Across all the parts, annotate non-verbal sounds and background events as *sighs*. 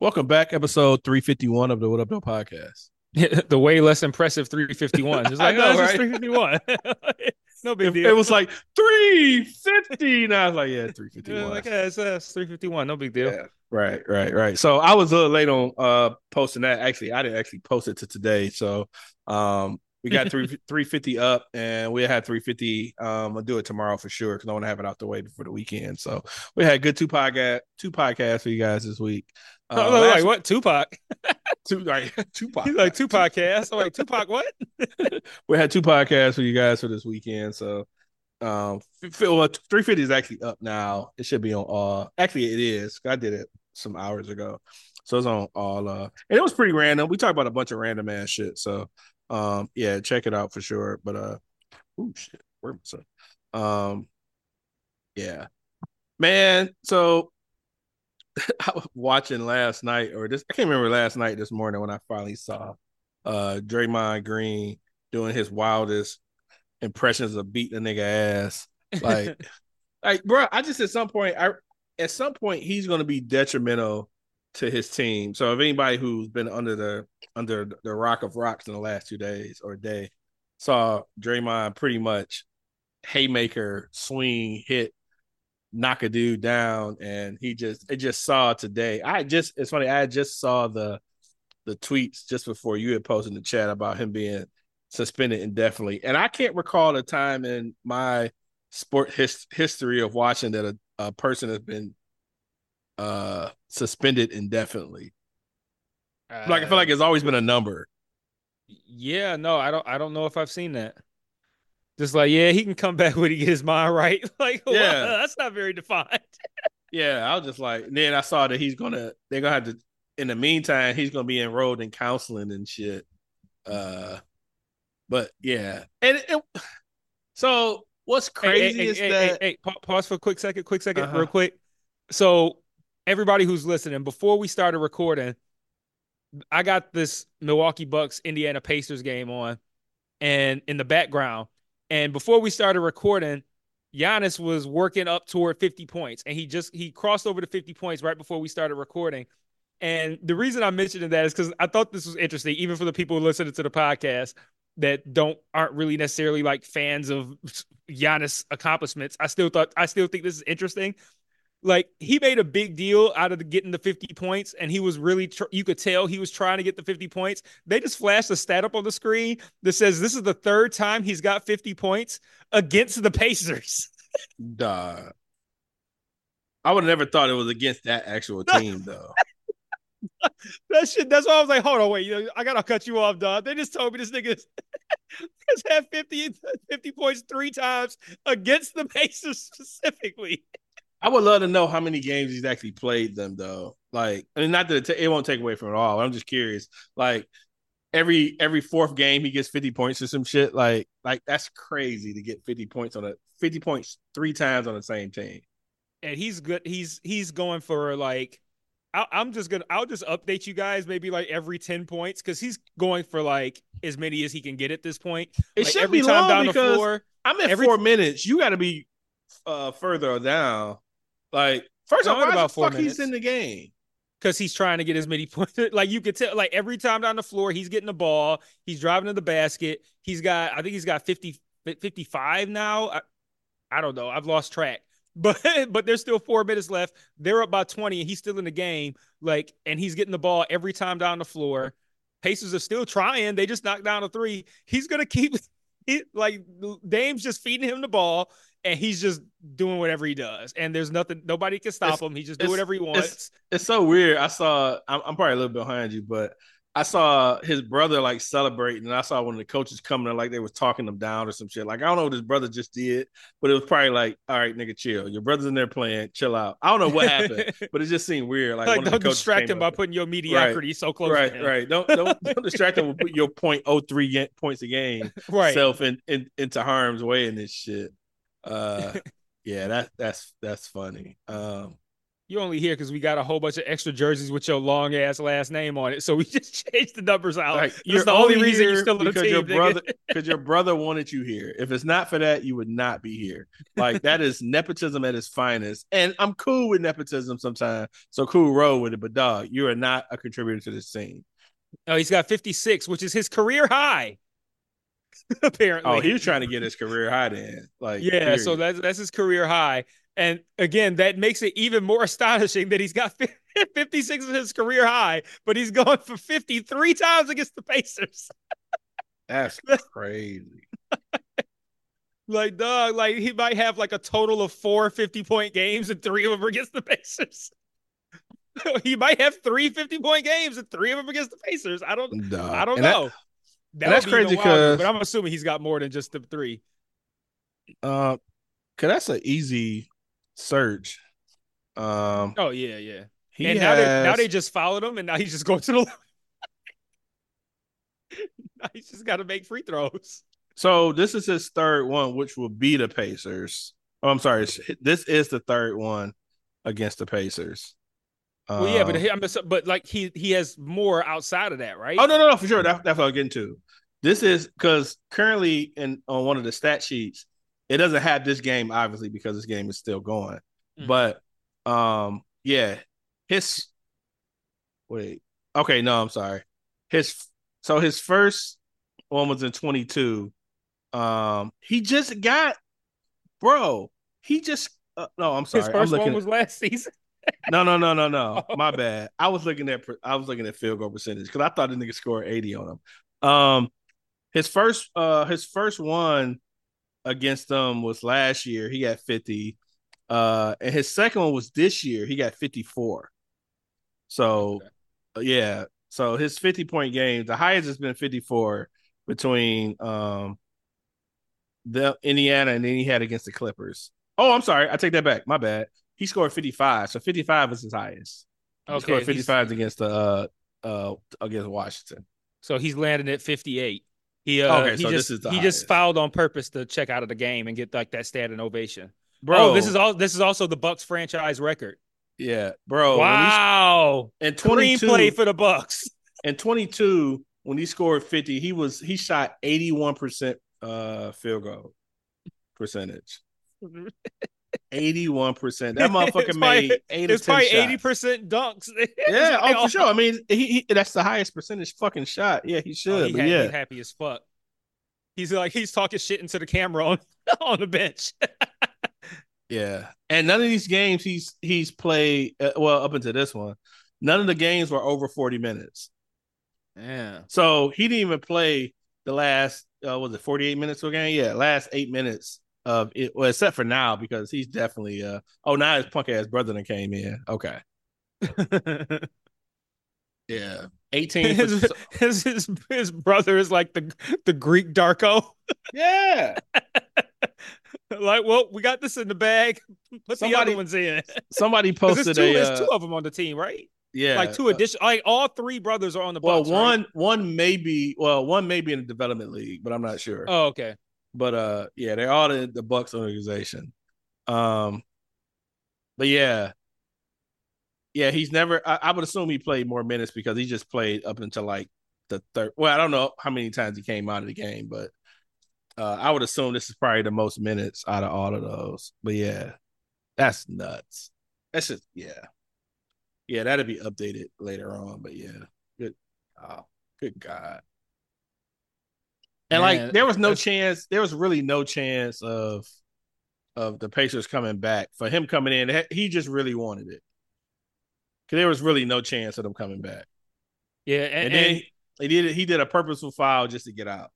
Welcome back, episode 351 of the What Up, Though podcast. *laughs* the way less impressive 351. Just like, *laughs* I know, oh, it's right? 351. *laughs* no big It, deal. it was like 350. And I was like, yeah, 351. Yeah, like, yeah, it's, uh, it's 351. No big deal. Yeah. Right, right, right. So I was a little late on uh posting that. Actually, I didn't actually post it to today. So um we got three 350 up and we had 350. Um I'll do it tomorrow for sure because I want to have it out the way before the weekend. So we had good two podcast two podcasts for you guys this week. Uh, oh, last- like what? Tupac. Two, like, *laughs* podcasts. He's like two podcasts. I'm like Tupac. What? *laughs* we had two podcasts for you guys for this weekend. So um well, 350 is actually up now. It should be on all actually it is. I did it some hours ago. So it's on all uh and it was pretty random. We talked about a bunch of random ass shit. So um yeah, check it out for sure. But uh oh shit, where was I? Um yeah. Man, so *laughs* I was watching last night or this I can't remember last night this morning when I finally saw uh Draymond Green doing his wildest impressions of beating a nigga ass. Like *laughs* like bro, I just at some point I at some point he's gonna be detrimental to his team. So if anybody who's been under the under the rock of rocks in the last two days or day saw Draymond pretty much haymaker swing hit knock a dude down and he just it just saw today i just it's funny i just saw the the tweets just before you had posted in the chat about him being suspended indefinitely and i can't recall a time in my sport his, history of watching that a, a person has been uh suspended indefinitely like i feel like it's always been a number Yeah, no, I don't. I don't know if I've seen that. Just like, yeah, he can come back when he get his mind right. *laughs* Like, well, Yeah. that's not very defined. *laughs* Yeah, I was just like, then I saw that he's gonna they're gonna have to in the meantime, he's gonna be enrolled in counseling and shit. Uh but yeah. And it, it- so what's crazy hey, is hey, that hey, hey, pa- pause for a quick second, quick 2nd Uh-huh. real quick. So, everybody who's listening, before we started recording, I got this Milwaukee Bucks Indiana Pacers game on, and in the background, and before we started recording, Giannis was working up toward 50 points, and he just he crossed over to 50 points right before we started recording. And the reason I'm mentioning that is because I thought this was interesting, even for the people listening to the podcast that don't aren't really necessarily like fans of Giannis accomplishments. I still thought I still think this is interesting. Like he made a big deal out of the, getting the 50 points, and he was really tr- you could tell he was trying to get the 50 points. They just flashed a stat up on the screen that says this is the third time he's got 50 points against the Pacers. *laughs* duh. I would have never thought it was against that actual team though. *laughs* That shit. That's why I was like, hold on, wait. You know, I gotta cut you off, dog. They just told me this nigga *laughs* has had 50, 50 points three times against the Pacers specifically. I would love to know how many games he's actually played them though. Like, I mean, not that it, ta- it won't take away from it all. I'm just curious. Like, every every fourth game he gets 50 points or some shit. Like, like that's crazy to get 50 points on a 50 points three times on the same team. and he's good. He's he's going for like. I, I'm just gonna. I'll just update you guys maybe like every ten points because he's going for like as many as he can get at this point. It Like, should every be time long down the because floor. I'm at every- four minutes. You got to be uh further down. Like, first all, why about the four fuck minutes. he's in the game? because he's trying to get as many *laughs* points. Like you could tell, like every time down the floor, he's getting the ball, he's driving to the basket. He's got, I think he's got 50, 55 now. I, I don't know. I've lost track. *laughs* But but there's still four minutes left. They're up by 20 and he's still in the game. Like, and he's getting the ball every time down the floor. Pacers are still trying. They just knocked down a three. He's gonna keep *laughs* he like Dame's just feeding him the ball and he's just doing whatever he does. And there's nothing nobody can stop It's- him. He just do whatever he wants. It's so weird. I saw. I'm, I'm probably a little bit behind you, but I saw his brother like celebrating, and I saw one of the coaches coming in like they was talking him down or some shit. Like I don't know what his brother just did, but it was probably like, "All right, nigga, chill. Your brother's in there playing. Chill out." I don't know what happened, *laughs* but it just seemed weird. Like, Like, one of the don't coaches distract him by putting your mediocrity so close. to Right, him. right. Don't don't, *laughs* don't distract him with put your point oh three points a game right. self in, in into harm's way in this shit. Uh, *laughs* yeah, that that's that's funny. Um, You only here because we got a whole bunch of extra jerseys with your long ass last name on it, so we *laughs* just changed the numbers out. like you're the only reason you're still on the because team. your brother *laughs* because your brother wanted you here. If it's not for that, you would not be here. Like that is nepotism at its finest. And I'm cool with nepotism sometimes. So cool roll with it. But dog, you are not a contributor to this scene. Oh, he's got 56, which is his career high. *laughs* Apparently. Oh, he was trying to get his career high then. Like Yeah, so that's that's his career high. And again, that makes it even more *laughs* astonishing that he's got *laughs* 56 as his career high, but he's going for 53 times against the Pacers. that's crazy. Like, dog, like he might have like a total of four 50 point games and three of them are against the Pacers. he might have three 50 point games and three of them against the Pacers. I don't. I don't And know. That that's would be even crazy wilder, 'cause- but I'm assuming he's got more than just the three. Uh, cause that's an easy search. Um, Oh yeah, yeah. he and now they now they just followed him, and now he's just going to the. *laughs* now he's just got to make free throws. so this is his third one, which will be the Pacers. Oh, I'm sorry. This is the third one against the Pacers. Well, yeah, but Um, he, I'm just, but like he he has more outside of that, right? oh no, no, no, for sure. That, that's what I'm getting to. This is because currently in on one of the stat sheets, it doesn't have this game obviously because this game is still going. Mhm. But um, yeah, his wait, okay, no, I'm sorry. His so his first one was in 22. Um, he just got, bro. He just uh, no, I'm sorry. His first one was last season. No, no, no, no, no. *laughs* My bad. I was looking at I was looking at field goal percentage because I thought the nigga scored 80 on him. Um his first uh his first one against them was last year. He got 50. Uh and his second one was this year. He got 54. So uh, yeah. So his 50 point game, the highest has been 54 between um the Indiana and then he had against the Clippers. Oh, I'm sorry. I take that back. My bad. He scored 55. So 55 is his highest. He Okay, scored he's- 55 against the uh uh against Washington. So he's landing at 58. He uh Okay, he so just this is the he just highest. fouled on purpose to check out of the game and get like that standing ovation. Bro, oh, this is all this is also the Bucks franchise record. yeah, bro. wow. He, and Clean 22 play for the Bucks. and 22 when he scored 50, he was he shot 81% uh field goal percentage. *laughs* 81%. That *laughs* motherfucker It's probably- made 8 It's of 10 probably 80% dunks. *laughs* Yeah, oh for sure. I mean, he, he that's the highest percentage fucking shot. Yeah, he Oh, should. he but ha- yeah. he's happy as fuck. He's like he's talking shit into the camera on, *laughs* on the bench. Yeah, and none of these games he's he's played uh, well up until this one. None of the games were over forty minutes, Yeah. so he didn't even play the last uh, was it forty eight minutes of a game? Yeah, last eight minutes of it. Well, except for now because he's definitely uh oh now his punk ass brother that came in. Okay, *laughs* yeah, eighteen. his, his his his brother is like the the Greek Darko. yeah, *laughs* like, well, we got this in the bag. Put the Somebody other ones in. somebody *laughs* posted two, a there's uh, two of them on the team, right? yeah like two uh. Like all three brothers are on the Well, Bucks. right? one one may be well one may be in the development league, but I'm not sure. Oh, okay. But uh yeah they're all in the bucks organization. Um but yeah. Yeah he's never I, I would assume he played more minutes because he just played up until like the third well i don't know how many times he came out of the game but uh i would assume this is probably the most minutes out of all of those. But yeah that's nuts. That's just yeah. Yeah that'll be updated later on but yeah. Good oh good god and Man, like there was no chance, there was really no chance of of the Pacers coming back. For him coming in, he just really wanted it. Cause there was really no chance of them coming back. Yeah, And, and, then and- he, did he did a purposeful foul just to get out.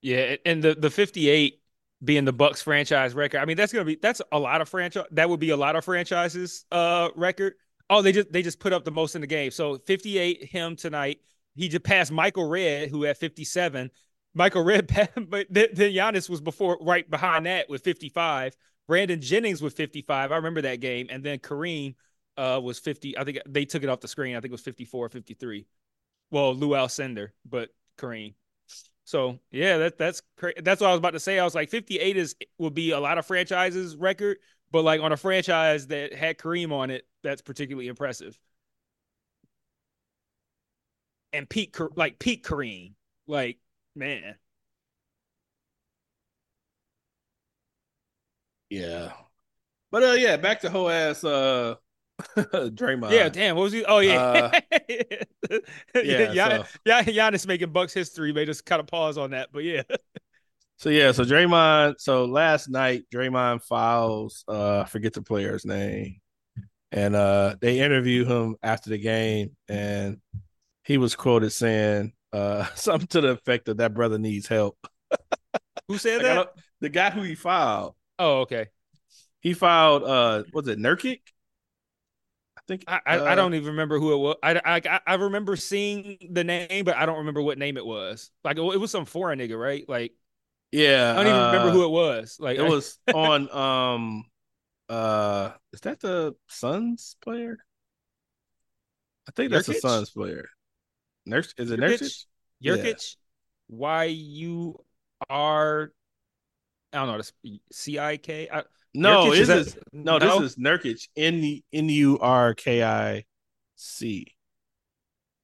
yeah, and the the 58 being the Bucks franchise record. I mean, that's gonna be that's a lot of franchise. That would be a lot of franchises uh record. Oh, they just they just put up the most in the game. So 58 him tonight. he just passed Michael Redd, who had 57. Michael Redd, *laughs* but then Giannis was before right behind that with 55. Brandon Jennings with 55. I remember that game. And then Kareem uh, was 50. I think they took it off the screen. I think it was 54 53. Well, Lou Alcindor, but Kareem. So yeah, that that's that's what I was about to say. I was like, 58 is will be a lot of franchises record, but like on a franchise that had Kareem on it, that's particularly impressive. And peak like peak Kareem, like man. Yeah, but uh, yeah, back to whole ass uh *laughs* Draymond. Yeah, damn. What was he? Oh yeah, uh, *laughs* yeah, yeah, so. yeah. Giannis making Bucks history made us kind of pause on that, but yeah. *laughs* so yeah, so Draymond. So last night, Draymond files. Uh, forget the player's name, and uh, they interview him after the game, and he was quoted saying uh *laughs* something to the effect that that brother needs help. who said that? The guy who he filed. Oh, okay. He filed. Uh, was it Nurkic? I think I, uh, I don't even remember who it was. I, I I remember seeing the name, but I don't remember what name it was. Like it, it was some foreign nigga, right? Like yeah, I don't even uh, remember who it was. Like it was *laughs* on um uh is that the Suns player? I think that's Nurkic? the Suns player. Nurse is it Nurkic? Nurkic? Y U R I don't know. C I K. No, Nurkic, is this, no, no, this is Nurkic. N N U R K I C.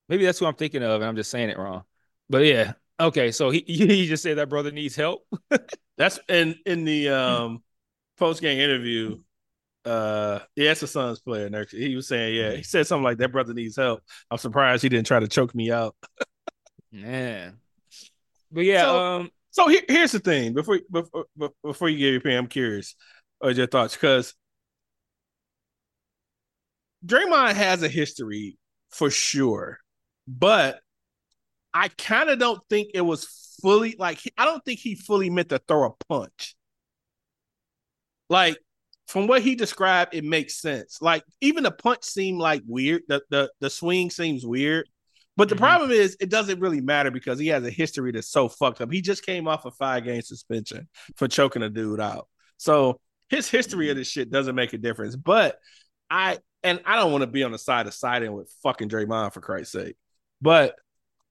Maybe that's who I'm thinking of, and I'm just saying it wrong. But yeah, okay. So he *laughs* he just said that brother needs help. *laughs* that's in in the um post game interview. Uh, yeah, it's a Suns player. Nurkic. He was saying, yeah, he said something like that. Brother needs help. I'm surprised he didn't try to choke me out. Man, but yeah, so, um. So here, here's the thing. Before before before you give your opinion, I'm curious or your thoughts because Draymond has a history for sure, but I kind of don't think it was fully like I don't think he fully meant to throw a punch. Like from what he described, it makes sense. Like even the punch seemed like weird. The the the swing seems weird. But the mm-hmm. problem is, it doesn't really matter because he has a history that's so fucked up. He just came off a five game suspension for choking a dude out. So his history of this shit doesn't make a difference. But I and I don't want to be on the side of siding with fucking Draymond for Christ's sake. But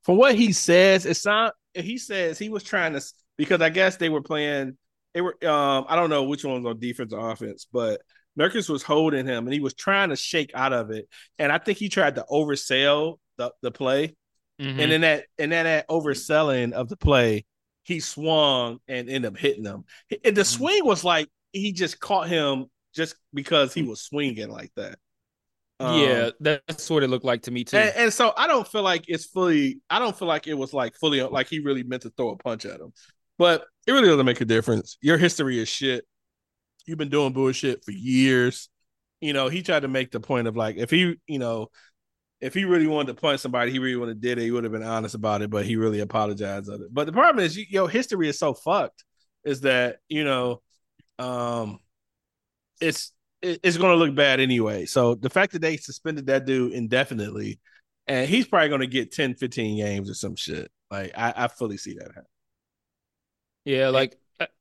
from what he says, it's not he says he was trying to because I guess they were playing they were um I don't know which one was on defense or offense, but Nurkic was holding him and he was trying to shake out of it. And I think he tried to oversell the, the play. Mm-hmm. And in that and then that overselling of the play, he swung and ended up hitting them. And the mm-hmm. swing was like he just caught him just because he was swinging like that. Um, yeah, that's what it looked like to me too. And, and, so I don't feel like it's fully. I don't feel like it was like fully like he really meant to throw a punch at him. But it really doesn't make a difference. Your history is shit. You've been doing bullshit for years. You know, he tried to make the point of like if he, you know, if he really wanted to punch somebody, he really would have did it. He would have been honest about it, but he really apologized of it. But the problem is, your history is so fucked. Is that you know um, it's it's going to look bad anyway. So the fact that they suspended that dude indefinitely, and he's probably going to get 10, 15 games or some shit. Like I, I fully see that happen. Yeah, like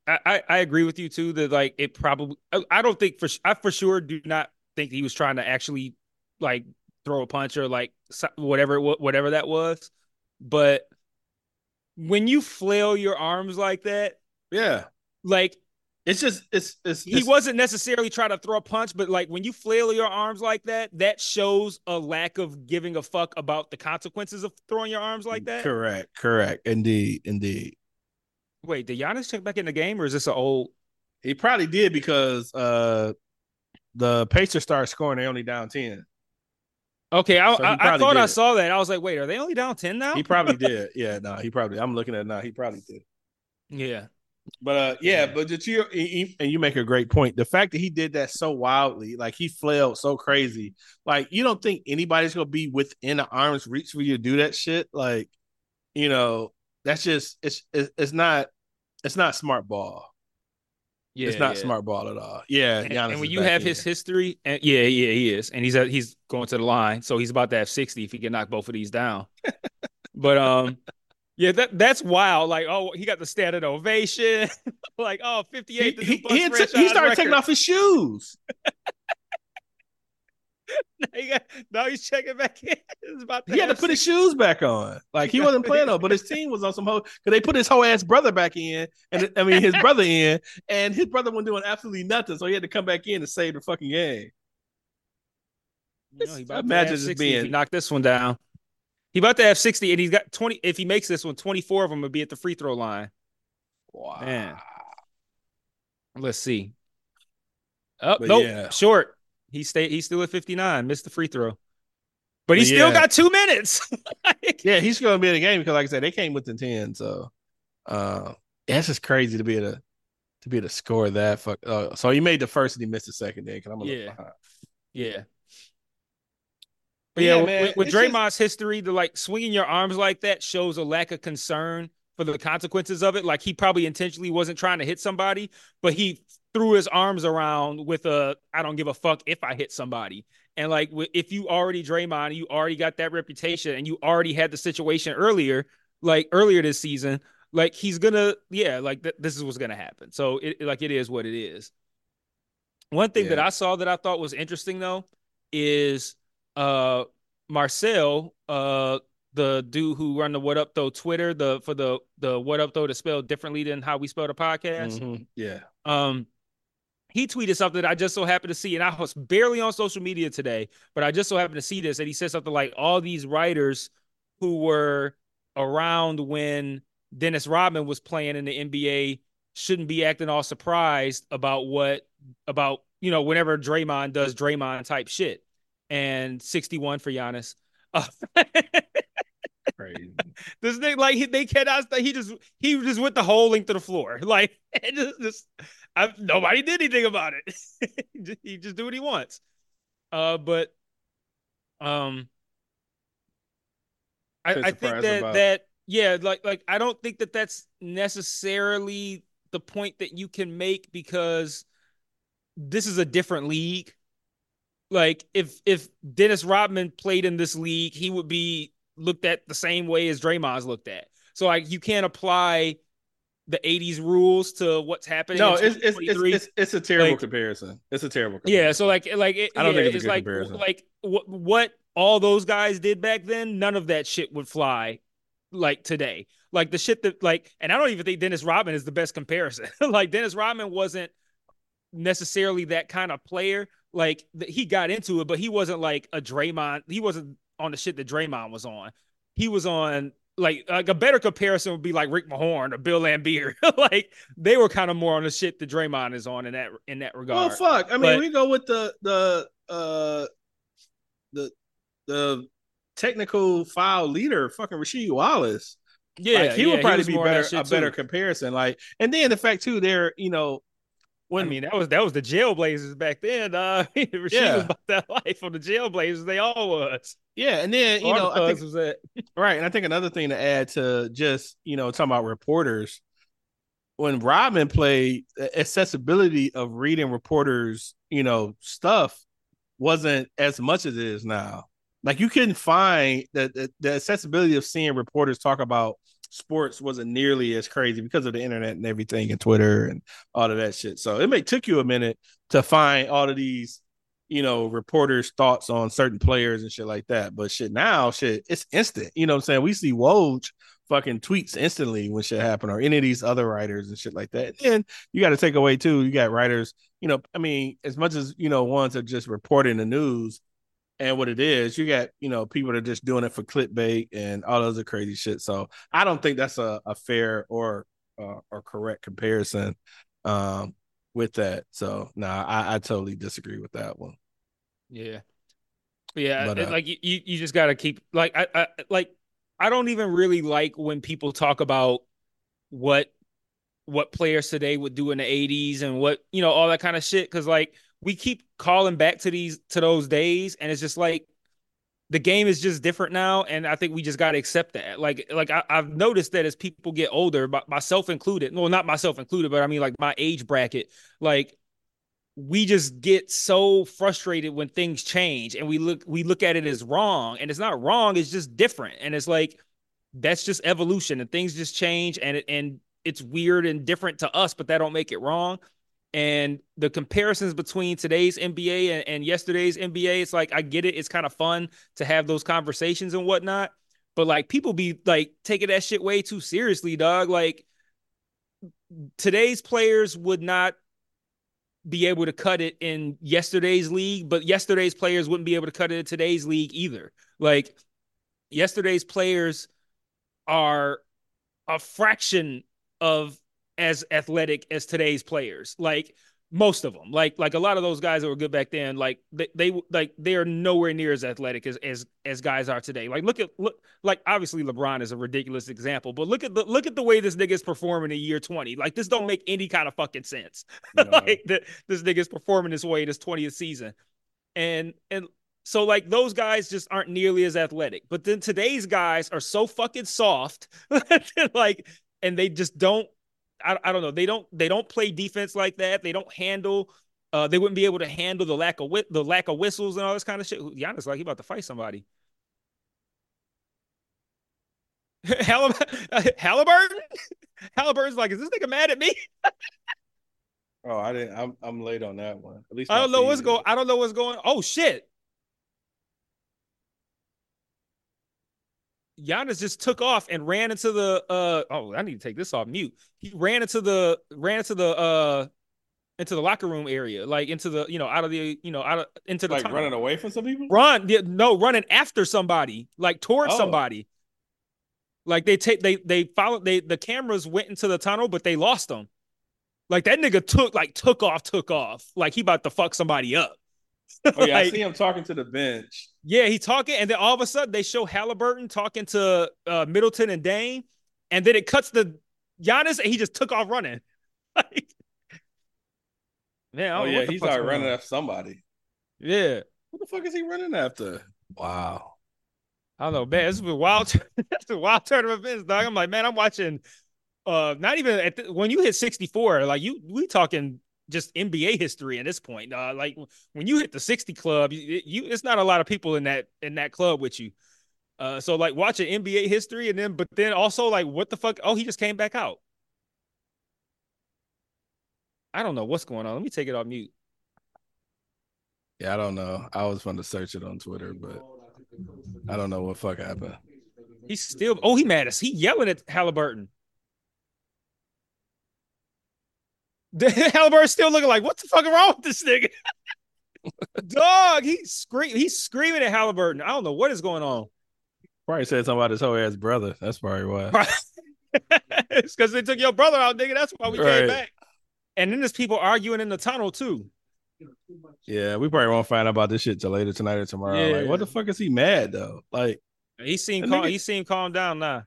I, I, I agree with you too that like it probably I don't think for I for sure do not think he was trying to actually like throw a punch or like whatever whatever that was, but when you flail your arms like that, yeah, like it's just it's, it's he wasn't necessarily trying to throw a punch, but like when you flail your arms like that, that shows a lack of giving a fuck about the consequences of throwing your arms like that. Correct, correct, indeed, indeed. Wait, did Giannis check back in the game, or is this an old? He probably did because uh the Pacers started scoring. They only down ten. Okay, I, so I, I thought I saw that. I was like, wait, are they only down ten now? He probably *laughs* did. Yeah, no, he probably. I'm looking at now. He probably did. Yeah. But uh, yeah, but the you and you make a great point. The fact that he did that so wildly, like he flailed so crazy, like you don't think anybody's gonna be within the arm's reach for you to do that shit. Like, you know, that's just it's it's, not it's not smart ball. Yeah, it's not yeah. smart ball at all. Yeah, and, and when you have his history, and yeah, yeah, he is, and he's at, he's going to the line, so he's about to have sixty if he can knock both of these down. *laughs* But um, yeah, that that's wild. Like, oh, he got the standard ovation. *laughs* like, oh, 58. He, he, he, he started taking off his shoes. *laughs* *laughs* now, he got, now he's checking back in. *laughs* he had to put his shoes back on. Like he wasn't playing on, but his team was on some whole because they put his whole ass brother back in, and I mean his brother in, and his brother wasn't doing absolutely nothing, so he had to come back in to save the fucking game. You know, he about imagine just being if he knocked this one down. He about to have 60 and he's got 20 if he makes this one 24 of them would be at the free throw line. Wow. Man. Let's see. Oh, nope, yeah. short. He stayed. He's still at 59. Missed the free throw, but he still got two minutes. *laughs* like, yeah, he's going to be in the game because, like I said, they came within 10. So, uh, that's just crazy to be able to to be able to score that. Fuck. Uh, so he made the first and he missed the second day. Cause I'm yeah, yeah. But yeah, yeah man, with, with Draymond's just... history, the like swinging your arms like that shows a lack of concern for the consequences of it. Like he probably intentionally wasn't trying to hit somebody, but he threw his arms around with a I don't give a fuck if I hit somebody. And like if you already Draymond, you already got that reputation, and you already had the situation earlier, like earlier this season, like he's gonna yeah, like th- this is what's gonna happen. So it like it is what it is. One thing yeah. that I saw that I thought was interesting though is uh Marcel, uh the dude who run the What Up Though Twitter, the for the the What Up Though to spell differently than how we spell the podcast. Mm-hmm. Yeah. Um he tweeted something that I just so happened to see, and I was barely on social media today, but I just so happened to see this, and he said something like all these writers who were around when Dennis Rodman was playing in the NBA shouldn't be acting all surprised about what about you know whenever Draymond does Draymond type shit and 61 for Giannis. *laughs* Uh, Crazy. *laughs* this thing, like he, they cannot. He just he just went the whole length of the floor. *laughs* Like *laughs* just, just I, nobody did anything about it. he, just, he just do what he wants. Uh, but um, I, I think that about... that yeah, like like I don't think that that's necessarily the point that you can make because this is a different league like if if Dennis Rodman played in this league, he would be looked at the same way as Draymond's looked at. So like you can't apply the 80s rules to what's happening. No, it's it's, it's, it's a terrible like, comparison. It's a terrible comparison. Yeah, so like like it, I don't yeah, think it's, it's like comparison. like what what all those guys did back then, none of that shit would fly like today. Like the shit that like and I don't even think Dennis Rodman is the best comparison. *laughs* like Dennis Rodman wasn't necessarily that kind of player, like he got into it, but he wasn't like a Draymond. He wasn't on the shit that Draymond was on. He was on like like a better comparison would be like Rick Mahorn or Bill Laimbeer. *laughs* like they were kind of more on the shit that Draymond is on in that in that regard. Oh fuck! I mean, but, we go with the the uh the the technical file leader, fucking Rasheed Wallace. Yeah, like, he yeah, would probably be better a better comparison. Like, and then the fact too, they're you know when, I mean, that was that was the Jailblazers back then. Uh, *laughs* yeah. was about that life on the Jailblazers. They all was. Yeah, and then you know, I think was that *laughs* right. And I think another thing to add to just you know talking about reporters, when Rodman played, accessibility of reading reporters, you know, stuff wasn't as much as it is now. Like you couldn't find that the, the accessibility of seeing reporters talk about sports wasn't nearly as crazy because of the internet and everything and Twitter and all of that shit. So it may took you a minute to find all of these, you know, reporters' thoughts on certain players and shit like that. But shit now, shit, it's instant. You know what I'm saying? We see Woj fucking tweets instantly when shit happen or any of these other writers and shit like that. And you got to take away too, you got writers, you know, I mean, as much as, you know, ones are just reporting the news, and what it is, you got you know people that are just doing it for clickbait and all other crazy shit. So I don't think that's a, a fair or uh, or correct comparison um, with that. So no, nah, I, I totally disagree with that one. Yeah, yeah, but, uh, like you you just got to keep like I, I like I don't even really like when people talk about what what players today would do in the 80s and what you know all that kind of shit because like we keep calling back to these to those days, and it's just like the game is just different now, and I think we just got to accept that. Like, like I, have noticed that as people get older, myself included, well, not myself included, but I mean like my age bracket, like we just get so frustrated when things change, and we look we look at it as wrong, and it's not wrong, it's just different, and it's like that's just evolution and things just change and and it's weird and different to us, but that don't make it wrong. And the comparisons between today's NBA and, and yesterday's NBA, it's like I get it. It's kind of fun to have those conversations and whatnot. But like people be like taking that shit way too seriously, dog. Like today's players would not be able to cut it in yesterday's league, but yesterday's players wouldn't be able to cut it in today's league either. Like yesterday's players are a fraction of as athletic as today's players. Like most of them, like like a lot of those guys that were good back then, like they, they like they are nowhere near as athletic as as as guys are today. Like look at look like obviously LeBron is a ridiculous example, but look at the look at the way this nigga is performing in year twenty. Like this don't make any kind of fucking sense. *laughs* No. like the, this nigga is performing this way in this twentieth season, and and so like those guys just aren't nearly as athletic. But then today's guys are so fucking soft, *laughs* like, and they just don't I, I don't know. They don't they don't play defense like that. They don't handle. Uh, they wouldn't be able to handle the lack of the lack of whistles and all this kind of shit. Giannis like he about to fight somebody. *laughs* *laughs* Halliburton, *laughs* Halliburton's like, is this nigga mad at me? oh, I didn't. I'm I'm late on that one. At least I don't know what's going. I don't know what's going. Oh shit! Giannis just took off and ran into the uh oh I need to take this off mute. He ran into the ran into the uh into the locker room area, like into the you know out of the you know out of into the like tunnel. running away from some people. Run, yeah, no, running after somebody, like towards oh. somebody. Like they take they they followed they the cameras went into the tunnel, but they lost them. Like that nigga took like took off, took off, like he about to fuck somebody up. *laughs* Oh yeah, like, I see him talking to the bench. Yeah, he talking, and then all of a sudden they show Halliburton talking to uh, Middleton and Dame, and then it cuts the Giannis, and he just took off running. *laughs* like, man, oh yeah, he's started running after somebody. Yeah, what the fuck is he running after? Wow. I don't know, man. This is a wild, *laughs* that's a wild turn of events, dog. I'm like, man, I'm watching. Uh, not even at the, when you hit 64, like you, we talking just NBA history at this point. Uh, like when you hit the 60 club, you, you it's not a lot of people in that in that club with you. Uh, so like watching NBA history and then but then also like what the fuck? Oh, he just came back out. I don't know what's going on. Let me take it off mute. Yeah, I don't know. I was fun to search it on Twitter, but I don't know what fuck happened. He's still oh he mad as he yelling at Halliburton. *laughs* Halliburton's still looking like, what the fuck is wrong with this nigga? *laughs* Dog, he's scream he's screaming at Halliburton. I don't know what is going on. Probably said something about his whole ass brother. That's probably why. *laughs* it's because they took your brother out, nigga. That's why we right. came back. And then there's people arguing in the tunnel too. Yeah, we probably won't find out about this shit till later tonight or tomorrow. Yeah. Like, what the fuck is he mad though? Like, he seemed calm, nigga... he seemed calm down now.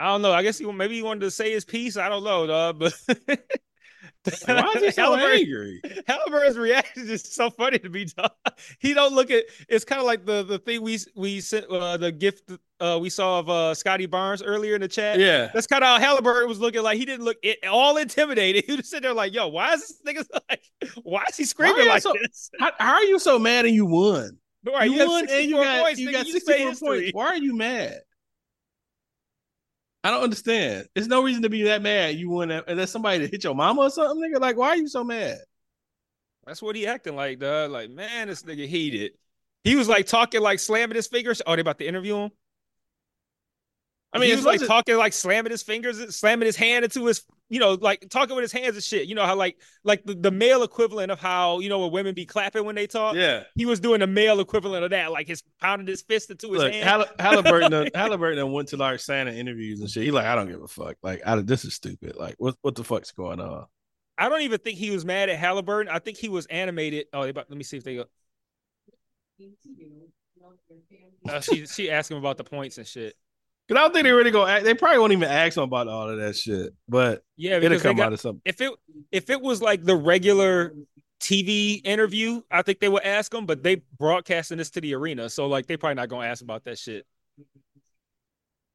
I don't know. I guess he maybe he wanted to say his piece. I don't know, dog. But *laughs* why is he so angry? Halliburton's reaction is so funny to me. Dog. *laughs* He don't look at. It's kind of like the the thing we we sent uh, the gift uh, we saw of uh, Scottie Barnes earlier in the chat. Yeah, that's kind of how Halliburton was looking. Like he didn't look it, all intimidated. *laughs* He was sitting there like, "Yo, why is this nigga like? Why is he screaming like so, this? How, how, are you so mad and you won? Right, you, you won and you got points, you got sixty four points. Why are you mad? I don't understand. There's no reason to be that mad. You want to, unless somebody to hit your mama or something, nigga. Like, why are you so mad? That's what he acting like, dog. Like, man, this nigga heated. He was like talking like slamming his fingers. Oh, they about to interview him. I mean, he was like talking like slamming his fingers, slamming his hand into his, you know, like talking with his hands and shit. You know how like like the, the male equivalent of how you know when women be clapping when they talk. Yeah, he was doing the male equivalent of that, like his pounding his fist into his Look, hand. Hall- *laughs* Halliburton, Halliburton went to like Santa interviews and shit. He like, I don't give a fuck. Like, I, this is stupid. Like, what what the fuck's going on? I don't even think he was mad at Halliburton. I think he was animated. Oh, about, let me see if they go. Uh, she she asked him about the points and shit. Cause I don't think they're really go. They probably won't even ask him about all of that shit. But yeah, it'll come got, out of something. If it if it was like the regular TV interview, I think they would ask him. But they broadcasting this to the arena, so like they probably not gonna ask about that shit.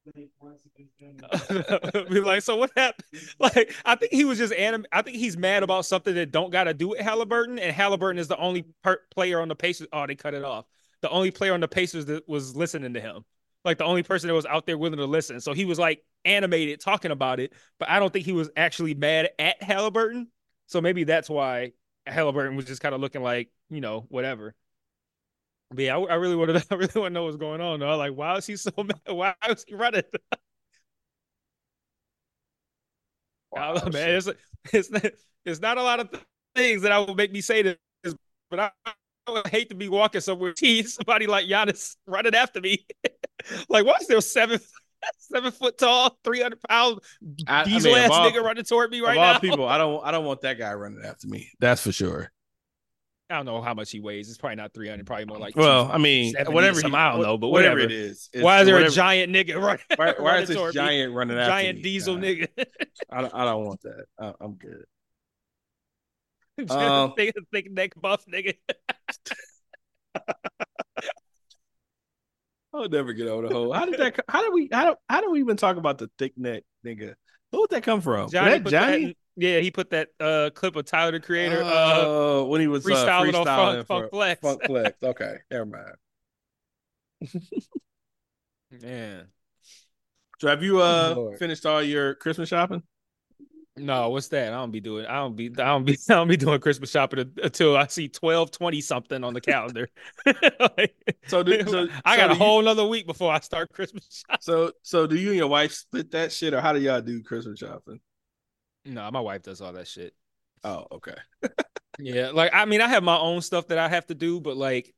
*laughs* Be like, so what happened? Like, I think he was just anim. I think he's mad about something that don't got to do with Halliburton, and Halliburton is the only per- player on the Pacers. Oh, they cut it off. The only player on the Pacers that was listening to him. Like the only person that was out there willing to listen. So he was like animated talking about it, but I don't think he was actually mad at Halliburton. So maybe that's why Halliburton was just kind of looking like, you know, whatever. But yeah, I, I really wanted to, *laughs* I really want to know what's going on. Though. Like, why is he so *laughs* mad? Why is he running? *laughs* Wow, man, it's, it's it's not a lot of things that I would make me say this, but I, I would hate to be walking somewhere, see somebody like Giannis running after me. Like, why is there seven *laughs* seven foot tall, three hundred pound diesel I mean, ass all, nigga running toward me right now? people, I don't I don't want that guy running after me. That's for sure. I don't know how much he weighs. It's probably not 300, probably more like Well, I mean, whatever he, I don't know, but whatever, whatever it is. Why is there whatever, a giant nigga *laughs* running? Why, why is this giant me? running after me? Giant diesel nigga. *laughs* I, don't, I don't want that. I, am good. um, thick, thick neck buff nigga. I'll never get over the whole. How did that? How did we? How do? How do we even talk about the thick neck nigga? Who would that come from? Johnny. That Johnny? Yeah, he put that uh clip of Tyler the Creator uh, uh when he was freestyling, uh, freestyling on Funk, Funk Flex. Funk Flex. *laughs* Okay, never mind. Man. So have you uh finished all your Christmas shopping? No, what's that? I don't be doing. I don't be. I don't be. *laughs* I don't be doing Christmas shopping until I see twelve twenty something on the calendar. *laughs* like, so, do, so, *laughs* I got so a whole you, other week before I start Christmas shopping. So, so do you and your wife split that shit, or how do y'all do Christmas shopping? No, my wife does all that shit. Oh, okay. yeah, like I mean, I have my own stuff that I have to do, but like,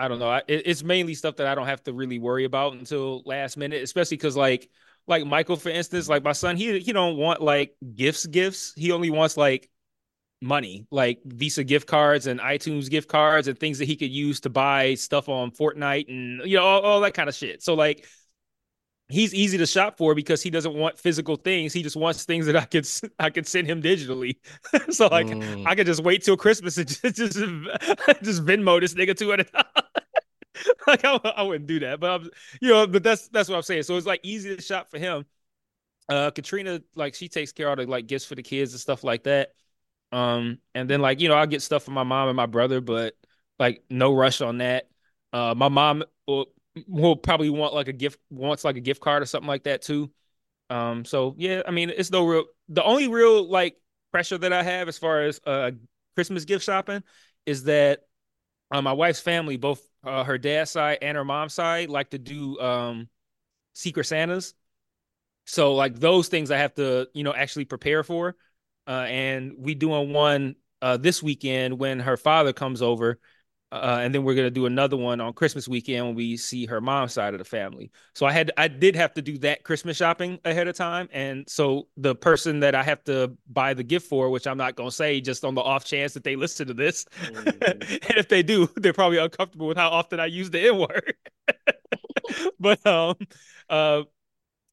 I don't know. I, it, it's mainly stuff that I don't have to really worry about until last minute, especially because like, like Michael, for instance, like my son, he he don't want like gifts, gifts. He only wants like money, like Visa gift cards and iTunes gift cards and things that he could use to buy stuff on Fortnite and you know all, all that kind of shit. So like he's easy to shop for because he doesn't want physical things. He just wants things that I could I could send him digitally. *laughs* so like mm. I could just wait till Christmas and *laughs* just just, just Venmo this nigga two hundred. *laughs* like I, I, wouldn't do that, but I'm, you know, but that's that's what I'm saying. So it's like easy to shop for him. Uh, Katrina, like she takes care of the like gifts for the kids and stuff like that. Um, and then like you know, I get stuff for my mom and my brother, but like no rush on that. Uh, my mom will will probably want like a gift wants like a gift card or something like that too. Um, so yeah, I mean, it's no real. The only real like pressure that I have as far as uh Christmas gift shopping is that uh, my wife's family, both uh, her dad's side and her mom's side, like to do um Secret Santas. So like those things I have to you know actually prepare for. Uh, and we doing one uh this weekend when her father comes over uh, and then we're gonna do another one on Christmas weekend when we see her mom's side of the family. So I had I did have to do that Christmas shopping ahead of time, and so the person that I have to buy the gift for, which I'm not gonna say, just on the off chance that they listen to this, mm-hmm. *laughs* and if they do, they're probably uncomfortable with how often I use the N word. *laughs* but um, uh,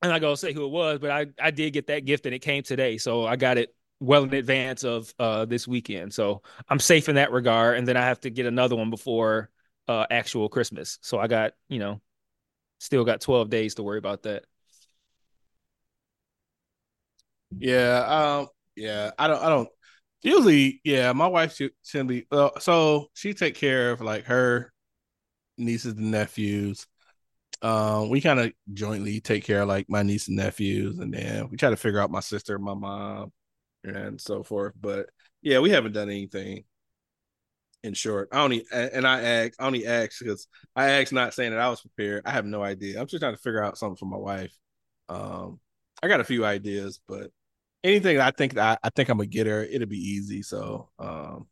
I'm not gonna say who it was, but I I did get that gift and it came today, so I got it well in advance of uh, this weekend. So I'm safe in that regard. And then I have to get another one before uh, actual Christmas. So I got, you know, still got 12 days to worry about that. Yeah. Um, yeah. I don't, I don't, usually, yeah, my wife be, uh, so she take care of like her nieces and nephews. Um, we kind of jointly take care of like my niece and nephews, and then we try to figure out my sister my mom and so forth. But yeah, we haven't done anything. In short, I only and I asked, I only asked because I asked, not saying that I was prepared. I have no idea. I'm just trying to figure out something for my wife. Um, I got a few ideas, but anything I think that I, I think I'm gonna get her, it'll be easy. So, um,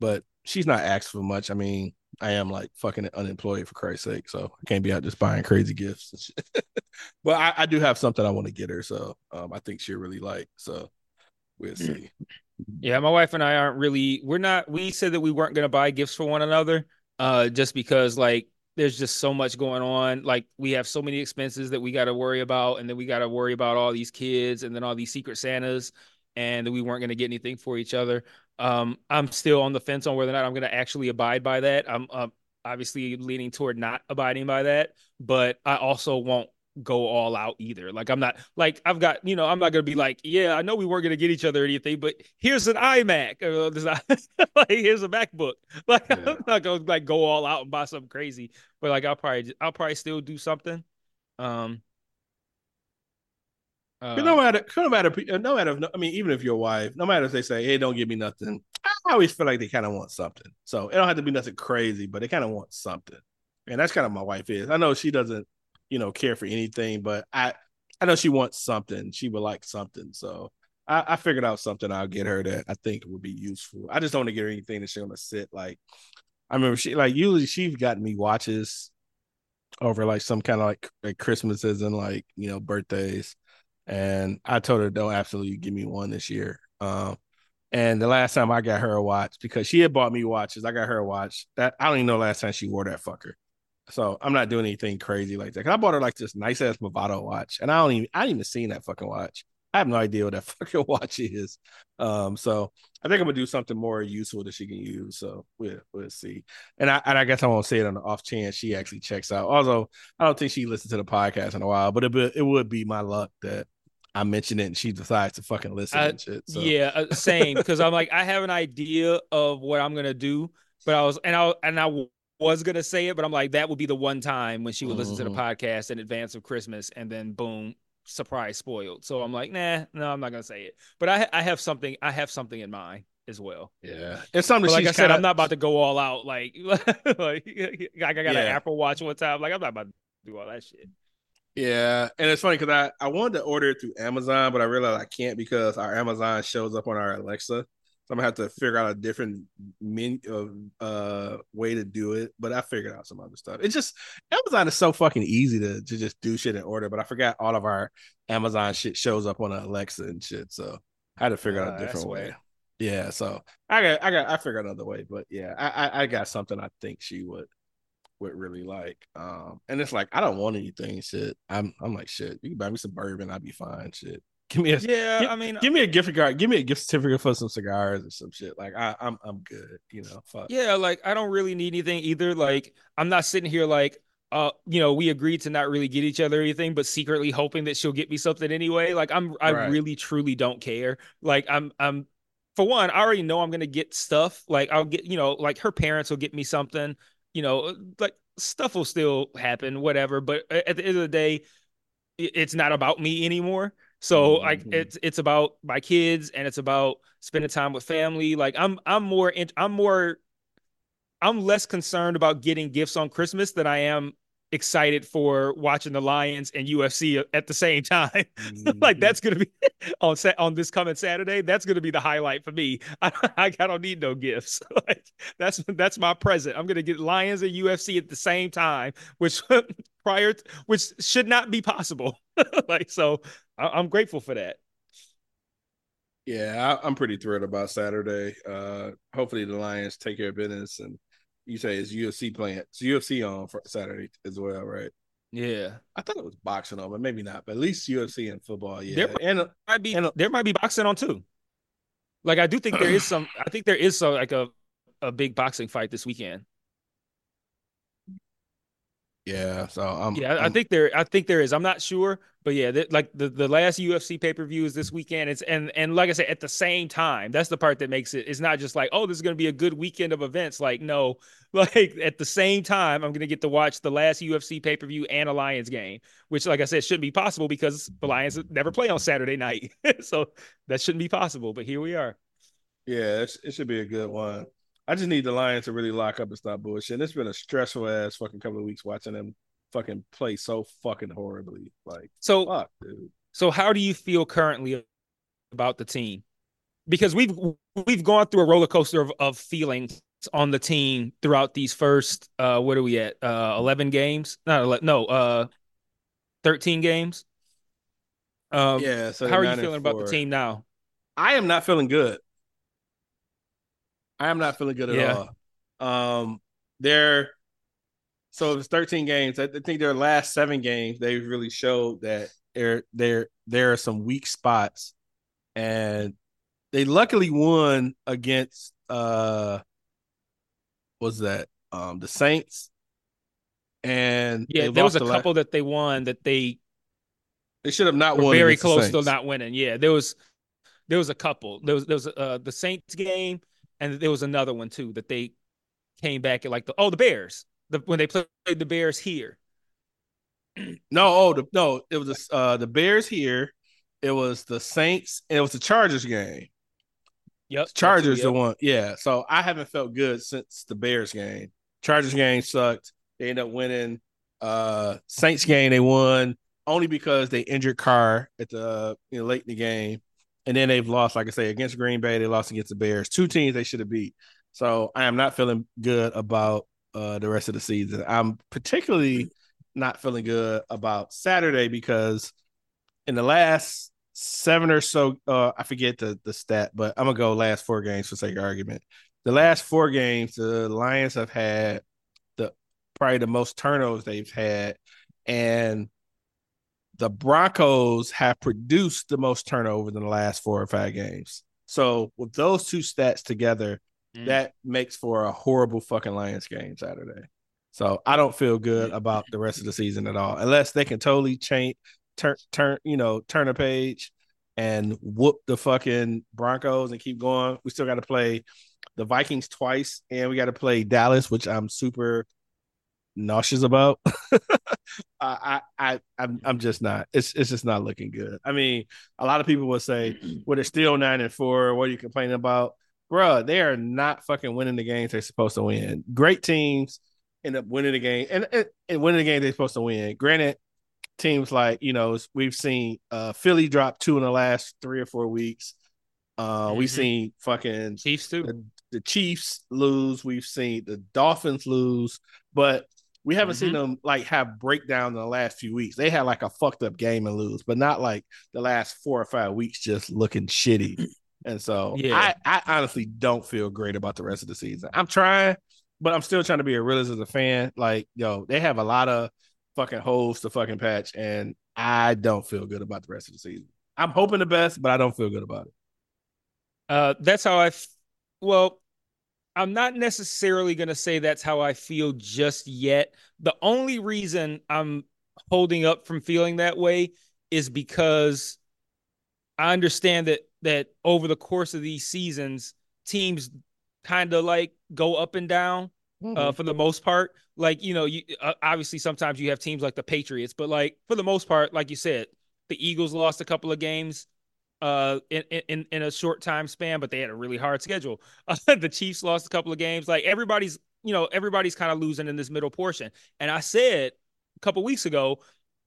but she's not asked for much. I mean, I am like fucking unemployed for Christ's sake, so I can't be out just buying crazy gifts. *laughs* but I, I, do have something I want to get her, so um, I think she'll really like. So We'll hmm. see. Yeah, my wife and I aren't really. We're not. We said that we weren't going to buy gifts for one another, uh, just because like there's just so much going on. Like we have so many expenses that we got to worry about, and then we got to worry about all these kids, and then all these secret Santas, and that we weren't going to get anything for each other. Um, I'm still on the fence on whether or not I'm going to actually abide by that. I'm uh, obviously leaning toward not abiding by that, but I also won't go all out either. Like I'm not like I've got you know I'm not gonna be like yeah I know we weren't gonna get each other or anything, but here's an iMac, *laughs* uh, *laughs* like here's a MacBook. *laughs* Like yeah. I'm not gonna like go all out and buy something crazy, but like I'll probably I'll probably still do something. Um, uh, no matter, no matter, no matter. I mean, even if your wife, no matter if they say, "Hey, don't give me nothing," I always feel like they kind of want something. So it don't have to be nothing crazy, but they kind of want something, and that's kind of my wife is. I know she doesn't, you know, care for anything, but I, I know she wants something. She would like something, so I, I figured out something I'll get her that I think would be useful. I just don't want to get her anything that she's gonna sit like. I remember she like usually she's gotten me watches over like some kind of like like Christmases and like you know birthdays and I told her don't absolutely give me one this year. Um, and the last time I got her a watch because she had bought me watches, I got her a watch that I don't even know last time she wore that fucker. So I'm not doing anything crazy like that. Cause I bought her like this nice ass Movado watch, and I don't even I didn't even seen that fucking watch. I have no idea what that *laughs* fucking watch is. Um, so I think I'm gonna do something more useful that she can use. So we'll we'll see. And I and I guess I won't say it on the off chance she actually checks out. Although I don't think she listened to the podcast in a while, but it it would be my luck that I mentioned it and she decides to fucking listen I, and shit. So. Yeah, uh, same. Because I'm like, I have an idea of what I'm gonna do, but I was and I and I was gonna say it, but I'm like, that would be the one time when she would mm-hmm. listen to the mm-hmm. podcast in advance of Christmas, and then boom, surprise spoiled. So I'm like, nah, no, I'm not gonna say it. But I I have something I have something in mind as well. Yeah, it's something. But like I said, kinda... I'm not about to go all out. Like, *laughs* like I got yeah. an Apple Watch one time. Like I'm not about to do all that shit. Yeah, and it's funny because I I wanted to order it through Amazon, but I realized I can't because our Amazon shows up on our Alexa. I'm gonna have to figure out a different menu uh way to do it. But I figured out some other stuff. It's just Amazon is so fucking easy to, to just do shit and order. But I forgot all of our Amazon shit shows up on Alexa and shit. So I had to figure uh, out a uh, different way. Yeah, so I got I got I figured another way, but yeah, I, I I got something I think she would would really like. Um, and it's like I don't want anything. Shit, I'm I'm like shit. You can buy me some bourbon, I'd be fine. Shit. Give me a yeah. Give, I mean, give me a gift card. Give me a gift certificate for some cigars or some shit. Like I, I'm I'm good. You know. Fuck. Yeah, like I don't really need anything either. Like I'm not sitting here like uh, you know, we agreed to not really get each other anything, but secretly hoping that she'll get me something anyway. Like I'm, I right. really truly don't care. Like I'm, I'm, for one, I already know I'm gonna get stuff. Like I'll get, you know, like her parents will get me something you know, like stuff will still happen, whatever. But at the end of the day, it's not about me anymore. So mm-hmm. like it's it's about my kids and it's about spending time with family. Like I'm I'm more I'm more I'm less concerned about getting gifts on Christmas than I am excited for watching the Lions and UFC at the same *laughs* time. *laughs* Mm-hmm. like that's gonna be *laughs* on set on this coming Saturday. That's gonna be the highlight for me. I, I, I don't need no gifts. like that's that's my present. I'm gonna get Lions and UFC at the same time, which prior to, which should not be possible. *laughs* like so, I, I'm grateful for that. Yeah, I, I'm pretty thrilled about Saturday. Uh, hopefully the Lions take care of business and you say it's UFC playing. It's UFC on for Saturday as well, right? Yeah, I thought it was boxing on, but maybe not. But at least UFC and football, yeah. There and might be and, there might be boxing on too. Like I do think there is *clears throat* some. I think there is some like a a big boxing fight this weekend. Yeah, so I'm, yeah, I'm, i think there, I think there is. I'm not sure, but yeah, th- like the, the last UFC pay per view is this weekend. It's and and like I said, at the same time, that's the part that makes it. It's not just like, oh, this is going to be a good weekend of events. Like, no, *laughs* like at the same time, I'm going to get to watch the last UFC pay per view and a Lions game, which, like I said, shouldn't be possible because the Lions never play on Saturday night, *laughs* so that shouldn't be possible. But here we are. Yeah, it should be a good one. I just need the Lions to really lock up and stop bullshit. It's been a stressful ass fucking couple of weeks watching them fucking play so fucking horribly. Like so, fuck, dude. So how do you feel currently about the team? Because we've we've gone through a roller coaster of, of feelings on the team throughout these first uh what are we at? Uh 11 games? Not 11, no, uh 13 games. Um yeah, so how are you feeling about the team now? I am not feeling good. I am not feeling good at yeah. all. Um, they're so it's 13 games. I think their last seven games they've really showed that there there there are some weak spots, and they luckily won against uh, was that um the Saints, and yeah, there was a couple la- that they won that they They should have not were won. very close to not winning. Yeah, there was there was a couple. There was there was uh, the Saints game, and there was another one too that they came back at like the oh the Bears the when they played the Bears here. *clears throat* No, oh the, no, it was the, uh, the Bears here. It was the Saints, and it was the Chargers game. Yep, Chargers yep. the one, yeah. So I haven't felt good since the Bears game. Chargers game sucked. They ended up winning. Uh, Saints game they won only because they injured Carr at the you know late in the game, and then they've lost. Like I say, against Green Bay, they lost against the Bears. Two teams they should have beat. So I am not feeling good about uh the rest of the season. I'm particularly not feeling good about Saturday because in the last seven or so, uh, I forget the the stat, but I'm gonna go last four games for sake of argument. The last four games, the Lions have had the probably the most turnovers they've had, and the Broncos have produced the most turnovers in the last four or five games. So with those two stats together, Mm. that makes for a horrible fucking Lions game Saturday. So I don't feel good about the rest of the season at all, unless they can totally change, turn, turn, you know, turn a page and whoop the fucking Broncos and keep going. We still got to play the Vikings twice, and we got to play Dallas, which I'm super nauseous about. *laughs* I, I, I'm, I'm just not. It's, it's just not looking good. I mean, a lot of people will say, *clears throat* "Well, they're still nine and four. What are you complaining about?" Bruh, they are not fucking winning the games they're supposed to win. Great teams end up winning the game and, and, and winning the game they're supposed to win. Granted, teams like, you know, we've seen uh Philly drop two in the last three or four weeks. Uh we've Mhm. seen fucking Chiefs too. the, the Chiefs lose, we've seen the Dolphins lose, but we haven't seen them like have breakdown in the last few weeks. They had like a fucked up game and lose, but not like the last four or five weeks just looking shitty. *clears throat* And so Yeah. I, I honestly don't feel great about the rest of the season. I'm trying, but I'm still trying to be a realist as a fan. Like, yo, they have a lot of fucking holes to fucking patch, and I don't feel good about the rest of the season. I'm hoping the best, but I don't feel good about it. Uh, that's how I. F- well, I'm not necessarily going to say that's how I feel just yet. The only reason I'm holding up from feeling that way is because I understand that that over the course of these seasons, teams kind of like go up and down uh, for the most part. Like you know, you uh, obviously sometimes you have teams like the Patriots, but like for the most part, like you said, the Eagles lost a couple of games uh in in in a short time span, but they had a really hard schedule. Uh, *laughs* the Chiefs lost a couple of games. Like everybody's, you know, everybody's kind of losing in this middle portion. And I said a couple weeks ago,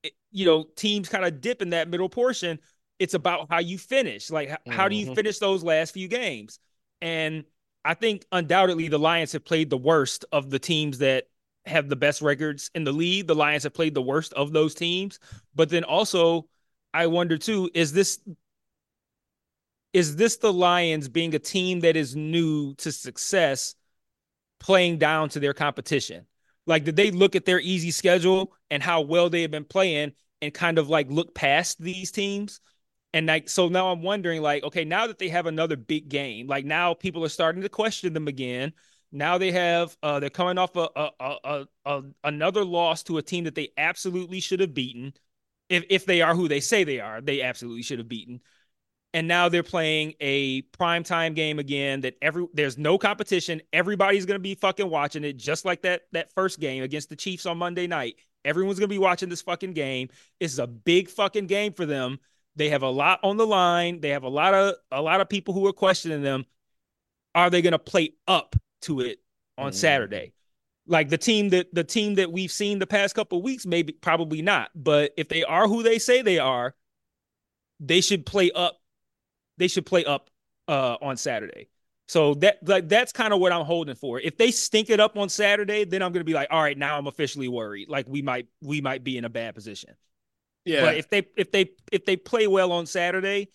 it- you know, teams kind of dip in that middle portion. It's about how you finish. Like h- how do you Mhm. finish those last few games? And I think undoubtedly the Lions have played the worst of the teams that have the best records in the league. The Lions have played the worst of those teams. But then also, I wonder too, is this is this the Lions being a team that is new to success playing down to their competition? Like, did they look at their easy schedule and how well they have been playing and kind of like look past these teams? And like, so now I'm wondering, like, okay, now that they have another big game, like now people are starting to question them again. Now they have, uh, they're coming off a, a, a, a, a another loss to a team that they absolutely should have beaten. If if they are who they say they are, they absolutely should have beaten and now they're playing a primetime game again that every there's no competition. Everybody's going to be fucking watching it just like that that first game against the chiefs on monday night. Everyone's going to be watching this fucking game. It's a big fucking game for them. They have a lot on the line. They have a lot of a lot of people who are questioning them. Are they going to play up to it on Mhm. saturday? Like the team that the team that we've seen the past couple of weeks maybe probably not. But if they are who they say they are they should play up they should play up uh on Saturday. So that like that's kind of what I'm holding for. If they stink it up on Saturday, then I'm gonna be like, all right, now I'm officially worried. Like we might we might be in a bad position. Yeah, But if they if they if they play well on Saturday,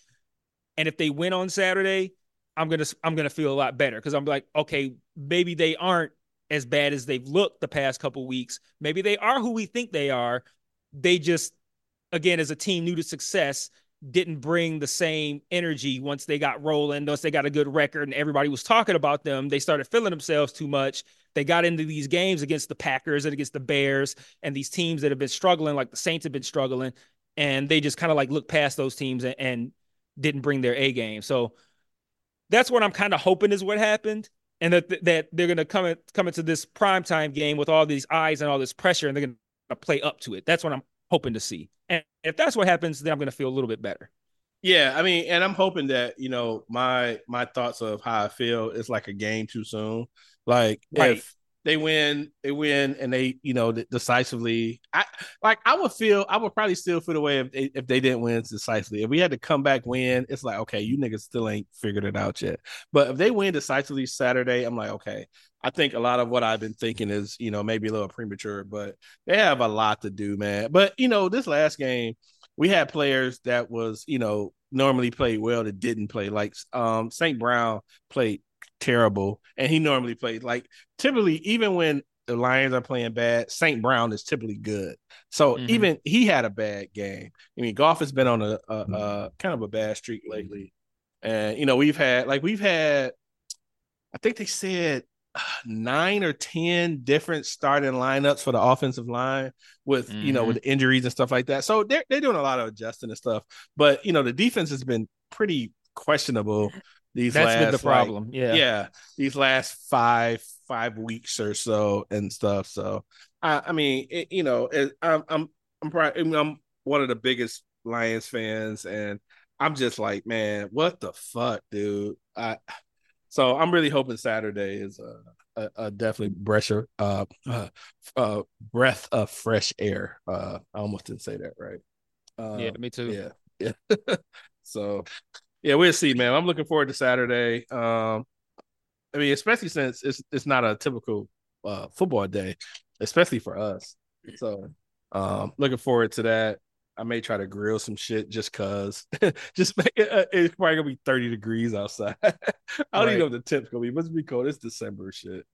and if they win on Saturday, I'm gonna I'm gonna feel a lot better because I'm like, okay, maybe they aren't as bad as they've looked the past couple weeks. Maybe they are who we think they are. They just, again, as a team new to success, didn't bring the same energy once they got rolling. Once they got a good record and everybody was talking about them, they started feeling themselves too much. They got into these games against the Packers and against the Bears and these teams that have been struggling, like the Saints have been struggling. and they just kind of like looked past those teams and, and didn't bring their A game. So that's what I'm kind of hoping is what happened, and that that they're gonna come in, come into this primetime game with all these eyes and all this pressure, and they're gonna play up to it. That's what I'm hoping to see. And if that's what happens, then I'm gonna feel a little bit better. Yeah, I mean, and I'm hoping that you know my my thoughts of how I feel is like a game too soon. Like right. if they win, they win, and they you know decisively. I like I would feel I would probably still feel the way if they, if they didn't win decisively. If we had to come back win, it's like okay, you niggas still ain't figured it out yet. But if they win decisively Saturday, I'm like okay. I think a lot of what I've been thinking is you know maybe a little premature, but they have a lot to do, man. But you know this last game we had players that was you know normally played well that didn't play. Like um St. Brown played terrible, and he normally played like typically even when the Lions are playing bad, St. Brown is typically good. So mm-hmm. even he had a bad game. I mean, Goff has been on a, a, a kind of a bad streak lately, and you know we've had like we've had, I think they said nine or ten different starting lineups for the offensive line with mm-hmm. you know with mm-hmm. injuries and stuff like that. So they're they're doing a lot of adjusting and stuff. But you know the defense has been pretty questionable these That's last been the problem. Like, yeah, yeah, these last five five weeks or so and stuff. So I I mean it, you know it, I'm I'm I'm probably I'm one of the biggest Lions fans and I'm just like man what the fuck dude I so I'm really hoping Saturday is a, a, a definitely breath, uh, uh, uh, breath of fresh air. Uh, I almost didn't say that right. Um, yeah, me too. Yeah, yeah. *laughs* so, yeah, we'll see, man. I'm looking forward to Saturday. Um, I mean, especially since it's it's not a typical uh, football day, especially for us. So, um, looking forward to that. I may try to grill some shit just cause. *laughs* just make it, uh, it's probably gonna be 30 degrees outside. *laughs* I don't right. even know what the temp's gonna be. It must be cold. It's December shit.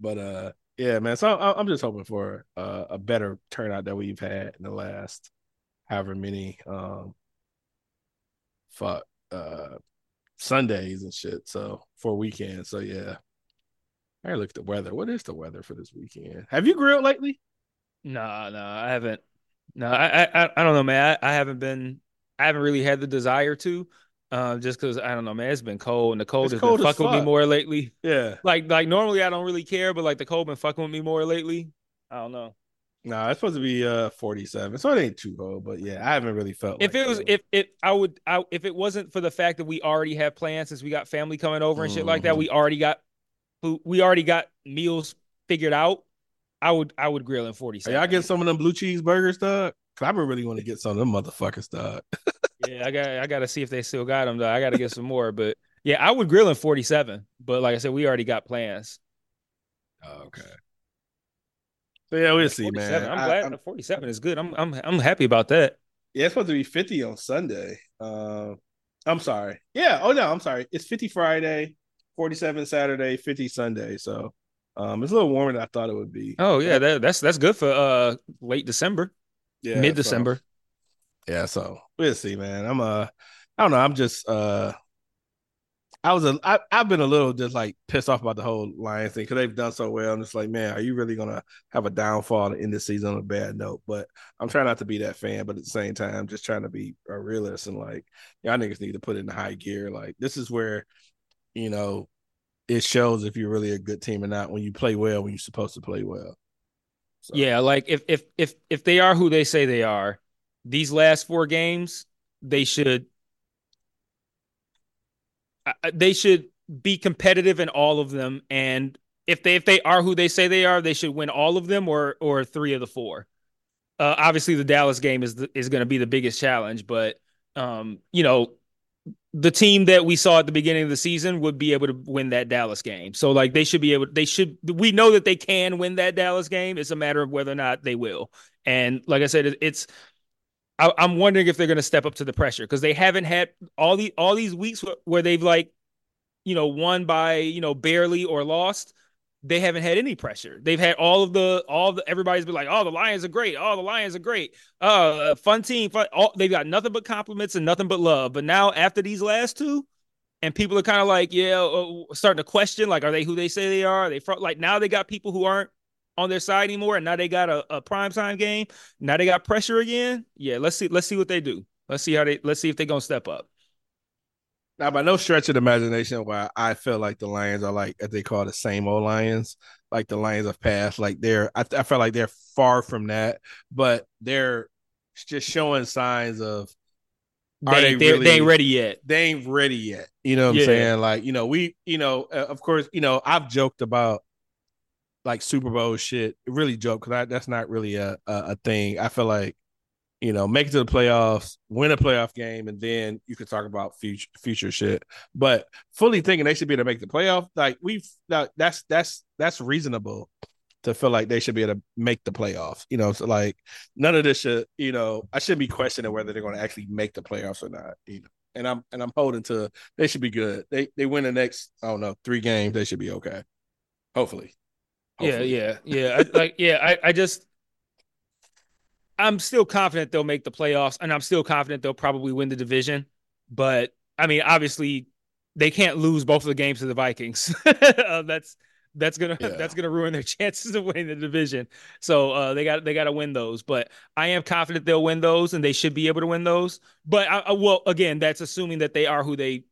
But uh yeah, man. So I'm just hoping for uh, a better turnout that we've had in the last however many um fuck uh Sundays and shit. So for weekend. So yeah. I look at the weather. What is the weather for this weekend? Have you grilled lately? No, no, I haven't. No, I, I, I don't know, man. I, I haven't been, I haven't really had the desire to, uh, just because I don't know, man. It's been cold, and the cold it's has cold been fucking fuck. with me more lately. Yeah, like, like normally I don't really care, but like the cold been fucking with me more lately. I don't know. No, nah, it's supposed to be uh 47, so it ain't too cold. But yeah, I haven't really felt. If like it was, if if I would, I if it wasn't for the fact that we already have plans since we got family coming over and mm-hmm. shit like that, mm-hmm. we already got, we already got meals figured out. I would I would grill in 47. Hey, I get some of them blue cheese cheeseburgers, dog. Cause I really want to get some of them motherfuckers, dog. *laughs* yeah, I got I got to see if they still got them. Though. I got to get some more, but yeah, I would grill in 47. But like I said, we already got plans. Oh, okay. So yeah, we'll see, man. I'm glad I'm, 47 is good. I'm I'm I'm happy about that. Yeah, it's supposed to be 50 on Sunday. Uh, I'm sorry. Yeah. Oh no, I'm sorry. It's 50 Friday, 47 Saturday, 50 Sunday. So um, it's a little warmer than I thought it would be. Oh yeah, that, that's that's good for uh late December. Yeah, mid December. So, yeah, so we'll see, man. I'm uh, I don't know. I'm just uh, I was a I, I've been a little just like pissed off about the whole Lions thing because they've done so well. I'm just like, man, are you really gonna have a downfall in the season on a bad note? But I'm trying not to be that fan, but at the same time, just trying to be a realist and like y'all niggas need to put it in the high gear. Like this is where, you know, it shows if you're really a good team or not when you play well when you're supposed to play well. So. Yeah, like if if if if they are who they say they are, these last four games they should they should be competitive in all of them and if they if they are who they say they are, they should win all of them or or three of the four. Uh, obviously, the Dallas game is the, is going to be the biggest challenge, but um, you know, the team that we saw at the beginning of the season would be able to win that Dallas game. So like they should be able they should we know that they can win that Dallas game. It's a matter of whether or not they will. And like I said, it's I, am wondering if they're going to step up to the pressure because they haven't had all the all these weeks where they've like you know won by you know barely or lost they haven't had any pressure. They've had all of the all the everybody's been like, "Oh, the Lions are great. Oh, the Lions are great. Uh, fun team. Fun. All, they've got nothing but compliments and nothing but love." But now after these last two, and people are kind of like, yeah, uh, starting to question, like, are they who they say they are? are they front like now they got people who aren't on their side anymore, and now they got a, a prime time game. Now they got pressure again. Yeah, let's see. Let's see what they do. Let's see how they. Let's see if they're gonna step up. Now, by no stretch of the imagination, why I feel like the Lions are like, as they call the same old Lions, like the Lions of past. Like they're, I, I feel like they're far from that, but they're just showing signs of they, they, really, they, ain't ready yet. They ain't ready yet. You know what yeah. I'm saying? Like, you know, we, you know, uh, of course, you know, I've joked about like Super Bowl shit. Really joke because that's not really a, a, a thing. I feel like you know, make it to the playoffs, win a playoff game, and then you could talk about future future shit. But fully thinking they should be able to make the playoff, like we've that's that's that's reasonable to feel like they should be able to make the playoffs. You know, so like none of this should, you know, I should be questioning whether they're going to actually make the playoffs or not. You know, and I'm and I'm holding to they should be good. They they win the next I don't know three games, they should be okay. Hopefully. Hopefully. Yeah, yeah, yeah. I, like yeah, I I just I'm still confident they'll make the playoffs, and I'm still confident they'll probably win the division. But I mean, obviously, they can't lose both of the games to the Vikings. *laughs* uh, that's that's gonna yeah. that's gonna ruin their *laughs* chances of winning the division. So uh, they got they got to win those. But I am confident they'll win those, and they should be able to win those. But I, I, well, again, that's assuming that they are who they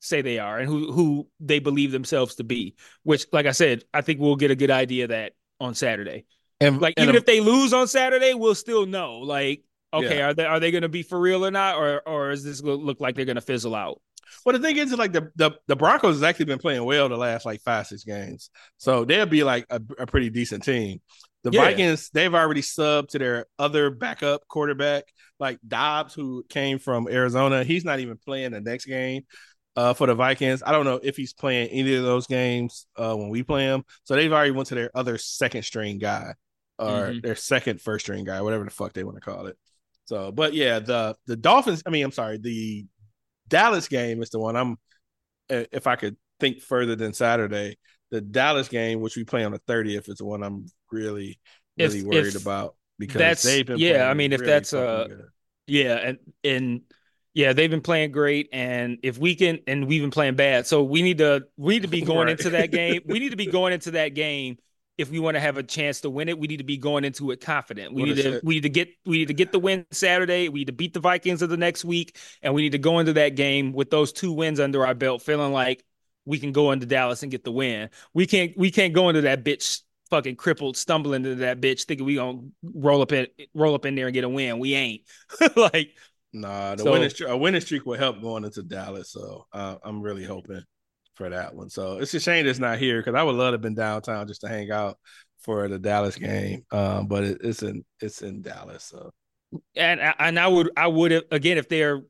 say they are and who who they believe themselves to be. Which, like I said, I think we'll get a good idea of that on Saturday. And like and even a, if they lose on Saturday, we'll still know. Like, okay, yeah. are they are they going to be for real or not, or or is this look like they're going to fizzle out? Well, the thing is, like the, the the Broncos has actually been playing well the last like five six games, so they'll be like a, a pretty decent team. The yeah. Vikings, they've already subbed to their other backup quarterback, like Dobbs, who came from Arizona. He's not even playing the next game uh, for the Vikings. I don't know if he's playing any of those games uh, when we play him. So they've already went to their other second string guy or mm-hmm. their second first string guy, whatever the fuck they want to call it. So, but yeah, the the Dolphins. I mean, I'm sorry, the Dallas game is the one I'm. If I could think further than Saturday, the Dallas game, which we play on the 30th, is the one I'm really really if, worried if about because that's they've been yeah. I mean, if that's uh, good. yeah, and and yeah, they've been playing great, and if we can, and we've been playing bad, so we need to we need to be *laughs* going right. into that game. We need to be *laughs* going into that game if we want to have a chance to win it, we need to be going into it confident. We what need to we need to get we need to get the win Saturday. We need to beat the Vikings of the next week, and we need to go into that game with those two wins under our belt, feeling like we can go into Dallas and get the win. We can't we can't go into that bitch fucking crippled, stumbling into that bitch, thinking we gonna roll up in roll up in there and get a win. We ain't *laughs* like. Nah, the so, winning streak, a winning streak will help going into Dallas. So uh, I'm really hoping for that one. So it's a shame it's not here because I would love to have been downtown just to hang out for the Dallas game. Um, but it, it's in it's in Dallas. So and and I would I would have again if they're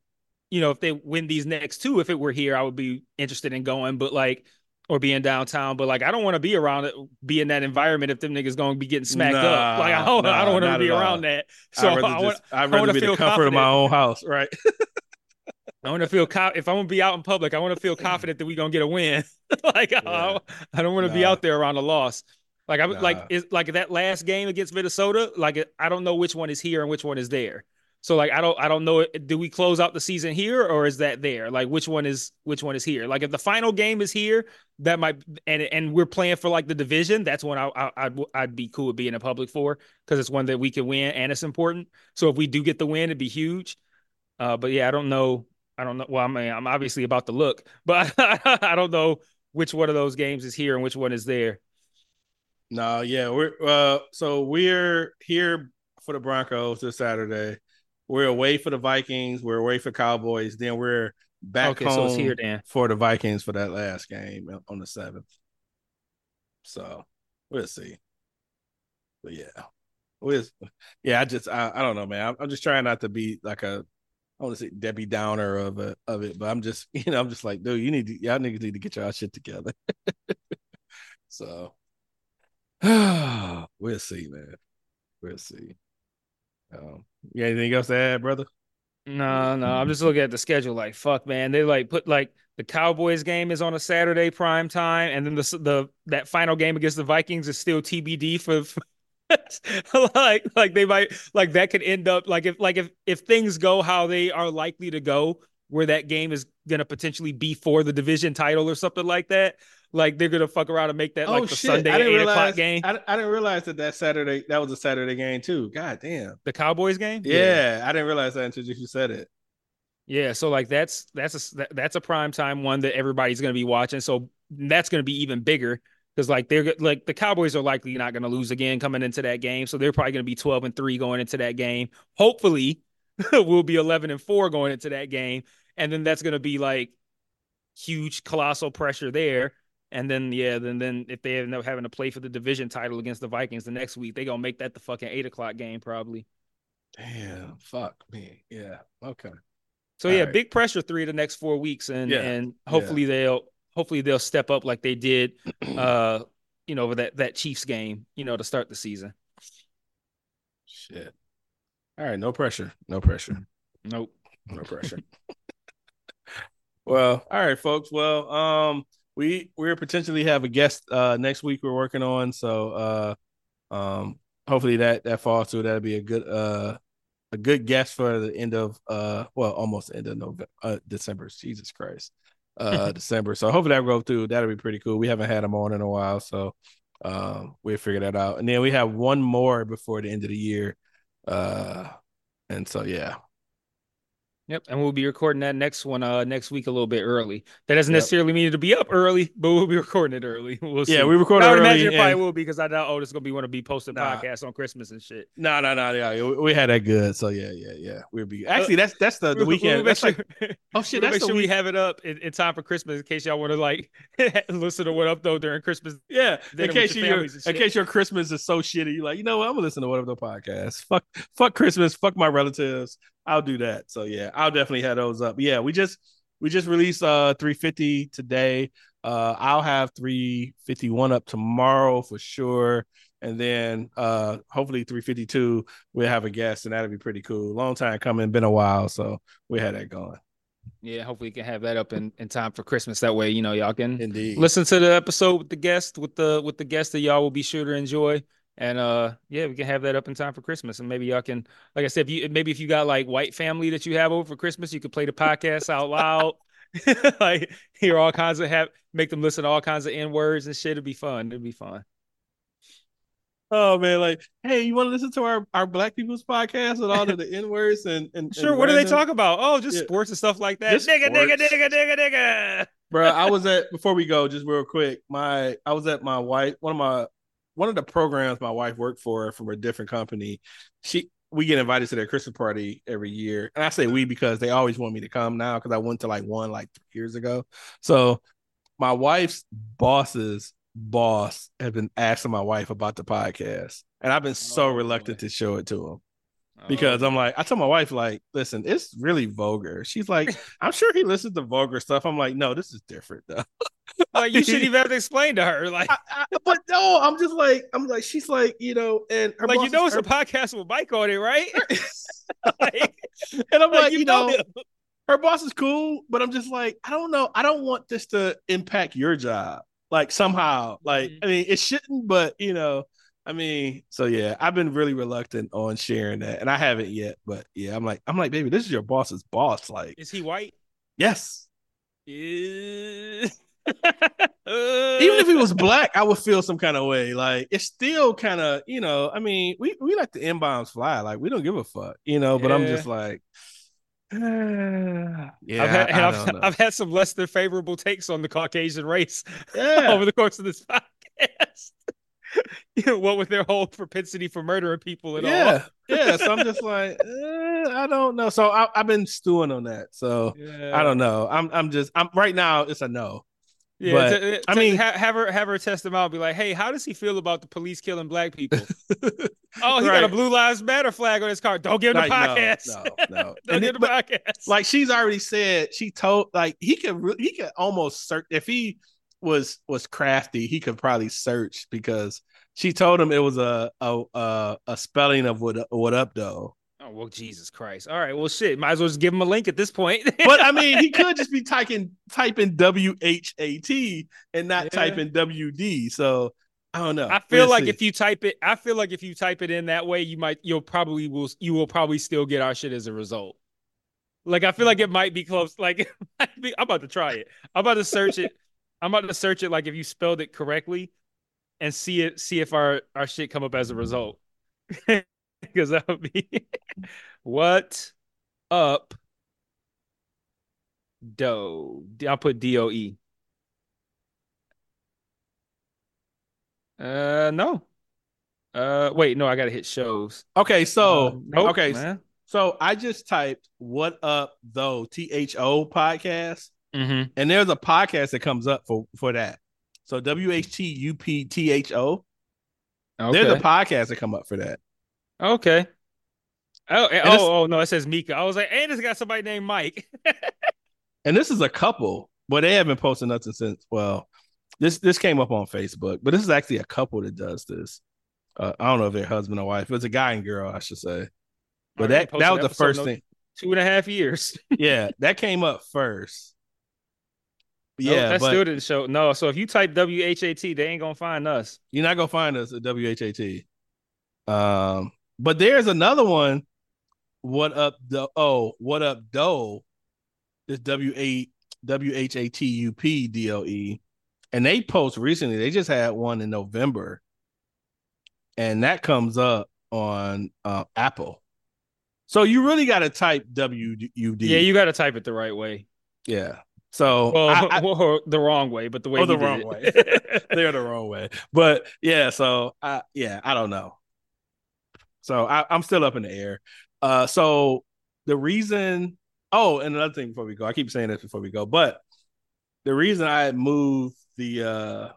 you know if they win these next two if it were here I would be interested in going but like or being downtown but like I don't want to be around it be in that environment if them niggas going to be getting smacked nah, up like I don't, nah, I don't want to be around all. that so *laughs* I'd rather, I want, rather be the comfort confident. of my own house right *laughs* I want to feel co- if I'm gonna be out in public, I want to feel *laughs* confident that we're gonna get a win. *laughs* like yeah. I, I, don't want to nah. be out there around a loss. Like I nah. like is like that last game against Minnesota. Like I don't know which one is here and which one is there. So like I don't I don't know. Do we close out the season here or is that there? Like which one is which one is here? Like if the final game is here, that might and and we're playing for like the division. That's one I, I I'd I'd be cool with being in public for because it's one that we can win and it's important. So if we do get the win, it'd be huge. Uh, but yeah, I don't know. I don't know. Well, I mean, I'm obviously about to look, but *laughs* I don't know which one of those games is here and which one is there. No, yeah, we're uh, so we're here for the Broncos this Saturday. We're away for the Vikings. We're away for Cowboys. Then we're back okay, home so here, Dan. for the Vikings for that last game on the seventh. So we'll see. But yeah, we yeah. I just I, I don't know, man. I'm, I'm just trying not to be like a I want to say Debbie Downer of it, of it, but I'm just, *laughs* you know, I'm just like, dude, you need to, y'all niggas need to get y'all shit together. *laughs* so *sighs* we'll see, man. We'll see. Um, got anything else to add, brother? No, no. I'm just looking at the schedule. Like, fuck, man. They like put like the Cowboys game is on a Saturday prime time, and then the the that final game against the Vikings is still TBD for, for *laughs* like like they might like that could end up like if like if if things go how they are likely to go where that game is gonna potentially be for the division title or something like that. Like they're gonna fuck around and make that oh like the shit! Sunday I didn't eight realize. o'clock game, I, I didn't realize that that Saturday that was a Saturday game too. God damn. the Cowboys game. Yeah, I didn't realize that until you said it. Yeah, so like that's that's a that- that's a prime time one that everybody's going to be watching. So that's going to be even bigger because like they're like the Cowboys are likely not going to lose again coming into that game. So they're probably going to be twelve and three going into that game. Hopefully, *laughs* we'll be eleven and four going into that game, and then that's going to be like huge colossal pressure there. And then yeah, then then if they end up having to play for the division title against the Vikings the next week, they gonna make that the fucking eight o'clock game probably. Damn, fuck me. Yeah. Okay. So All yeah, right. big pressure three of the next four weeks, and Yeah, and hopefully they'll hopefully they'll step up like they did, *clears throat* uh, you know, over that that Chiefs game, you know, to start the season. Shit. All right, no pressure. No pressure. Nope. No *laughs* pressure. well, all right, folks. Well, um, we we're potentially have a guest uh next week we're working on. So uh um hopefully that that falls through. That'll be a good uh a good guest for the end of uh well almost end of November uh December. Jesus Christ. Uh *laughs* December. So hopefully that'll go through. That'll be pretty cool. We haven't had him on in a while, so um we'll figure that out. And then we have one more before the end of the year. Uh and so yeah. Yep. And we'll be recording that next one uh next week a little bit early. That doesn't Yep. necessarily mean it'll be up early, but we'll be recording it early. *laughs* We'll see. Yeah, we recorded I would imagine it probably will be because I know oh, this is gonna be one to be posting Nah. podcasts on Christmas and shit. No, no, no, yeah, we, had that good. So yeah, yeah, yeah. We'll be actually that's that's the, the weekend. We'll that's sure, like *laughs* oh shit, we'll that's make sure we have it up in, in time for Christmas in case y'all want to like *laughs* listen to what up though during Christmas. Yeah, in case your you in case your Christmas is so shitty, you're like, you know what? I'm gonna listen to whatever the podcast. Fuck, fuck Christmas. Fuck my relatives. I'll do that. So yeah, I'll definitely have those up. Yeah, we just we just released uh 350 today. Uh, I'll have 351 up tomorrow for sure. And then uh hopefully 352 we'll have a guest and that'll be pretty cool. Long time coming, been a while, so we had that going. Yeah, hopefully we can have that up in, in time for Christmas. That way, you know, y'all can Indeed. listen to the episode with the guest with the with the guest that y'all will be sure to enjoy. And uh yeah, we can have that up in time for Christmas. And maybe y'all can like I said, if you maybe if you got like white family that you have over for Christmas, you could play the podcast out loud. *laughs* *laughs* like hear all kinds of have make them listen to all kinds of N words and shit. It'd be fun. It'd be fun. Oh man, like, hey, you want to listen to our, our black people's podcast with all of the N words and, and Sure, and what do they talk about? Oh, just Yeah. sports and stuff like that. Just Nigga, nigga, sports. nigga, nigga, nigga. Bro, I was at *laughs* before we go, just real quick. My I was at my wife, one of my one of the programs my wife worked for from a different company. She we get invited to their Christmas party every year. And I say we because they always want me to come now because I went to like one like three years ago. So my wife's boss's boss has been asking my wife about the podcast. And I've been so Oh, reluctant boy. to show it to him because Oh, I'm like, I told my wife, like, listen, it's really vulgar. She's like, *laughs* I'm sure he listens to vulgar stuff. I'm like, no, this is different though. like you shouldn't *laughs* even have to explain to her. Like, I, I, but no, I'm just like, I'm like, she's like, you know, and her like you know it's a podcast with Mike on it, right? *laughs* like, and I'm like, like, you know, him. her boss is cool, but I'm just like, I don't know, I don't want this to impact your job, like somehow, like, Mhm. I mean, it shouldn't, but you know. I mean, so yeah, I've been really reluctant on sharing that, and I haven't yet. But yeah, I'm like, I'm like, baby, this is your boss's boss. Like, Is he white? yes, Yeah. *laughs* even if he was black, I would feel some kind of way. Like it's still kind of, you know, I mean, we we let the M bombs fly. Like we don't give a fuck, you know. But I'm just like, *sighs* yeah, I've had, I, I I've. I've had some less than favorable takes on the Caucasian race yeah, *laughs* over the course of this *laughs* podcast. *laughs* you know, what with their whole propensity for murdering people and yeah, *laughs* yeah. So I'm just like, *laughs* eh, I don't know. So I, I've been stewing on that. So. Yeah. I don't know. I'm I'm just I'm right now. It's a no. Yeah, But, t- I t- mean- ha- have her have her test him out. Be like, hey, how does he feel about the police killing black people? Oh, he got a Blue Lives Matter flag on his car. Don't give him the Like, no, podcast. No, no. Don't give him the podcast. like she's already said she told like he could re- he could almost search if he was was crafty he could probably search because she told him it was a a a, a spelling of what what up though oh well, Jesus Christ. All right, well, shit. Might as well just give him a link at this point. *laughs* but i mean he could just be typing typing w-h-a-t and not Yeah. typing w-d so i don't know I feel like see. if you type it, I feel like if you type it in that way, you might, you'll probably will, you will probably still get our shit as a result. Like I feel like it might be close. Like *laughs* I'm about to try it. I'm about to search it. I'm about to search it. Like if you spelled it correctly, and see it. See if our our shit come up as a result. *laughs* Because that would be *laughs* what up doe. I'll put D O E. Uh no. Uh wait, no, I gotta hit shows. Okay, so Uh, nope, okay, man. so I just typed "What Up Though" T H O podcast, Mm-hmm. and there's a podcast that comes up for for that. So W H T U P T H O. There's a podcast that come up for that. okay. Oh, eh, And oh, oh no, it says Mika. I was like, and it's got somebody named Mike. *laughs* And this is a couple, but they haven't posted nothing since. Well, this this came up on Facebook, but this is actually a couple that does this. Uh, I don't know if they're husband or wife. It's a guy and girl, I should say. But that that was the first thing. Two and a half years. *laughs* Yeah, that came up first. No, Yeah, that but still didn't show. No, so if you type W H A T, they ain't gonna find us. you're not gonna find us at WHAT. Um, but there's another one. What up, the oh, what up, Doe? This W A W H A T U P D O E, and they post recently. They just had one in November, and that comes up on uh, Apple. So you really got to type W U D. Yeah, you got to type it the right way. yeah. So Well, I- *laughs* I- well, the wrong way, but the way Oh, the wrong it. *laughs* they're the wrong way. But yeah, so I yeah, I don't know. So I, I'm still up in the air. Uh so the reason oh, and another thing before we go, I keep saying this before we go, but the reason I moved the uh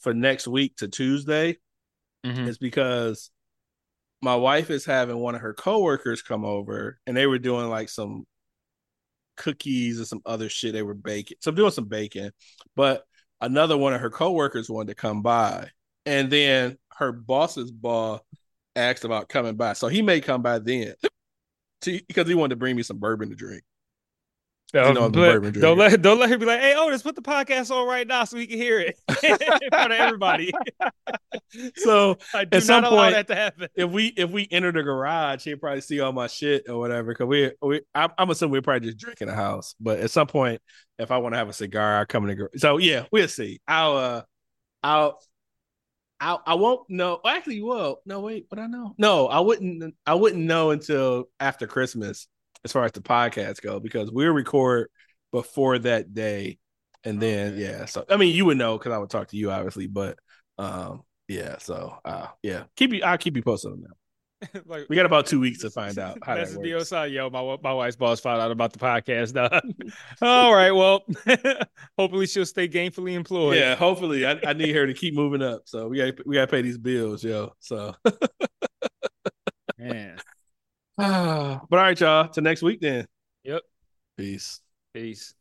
for next week to Tuesday Mhm. is because my wife is having one of her coworkers come over and they were doing like some cookies and some other shit they were baking. So I'm doing some baking, but another one of her coworkers wanted to come by. And then her boss's boss asked about coming by. So he may come by then *laughs* because he wanted to bring me some bourbon to drink. You know but don't let don't let her be like, hey, Otis, put the podcast on right now so we can hear it *laughs* *laughs* in front of everybody. *laughs* So I do At some allow point- that to happen. if we if we enter the garage, he'll probably see all my shit or whatever. Cause we we I'm, I'm assuming we're probably just drinking the house. But at some point, if I want to have a cigar, I'll come in the garage. So yeah, we'll see. I'll uh I'll I I won't know. Actually, well, no, wait, but I know. No, I wouldn't. I wouldn't know until after Christmas, as far as the podcast go, because we'll record before that day, and then Okay. yeah. So I mean, you would know because I would talk to you, obviously, but um, yeah. So uh, yeah, keep you. I'll keep you posted on that. *laughs* like, We got about two weeks to find out how that Message me works. outside, yo. My my wife's boss found out about the podcast. *laughs* All right, well, *laughs* hopefully she'll stay gainfully employed. Yeah, hopefully, I, I need her to keep moving up. So we got we got to pay these bills, yo. So. *sighs* but all right, y'all. Till next week, then. Yep. Peace. Peace.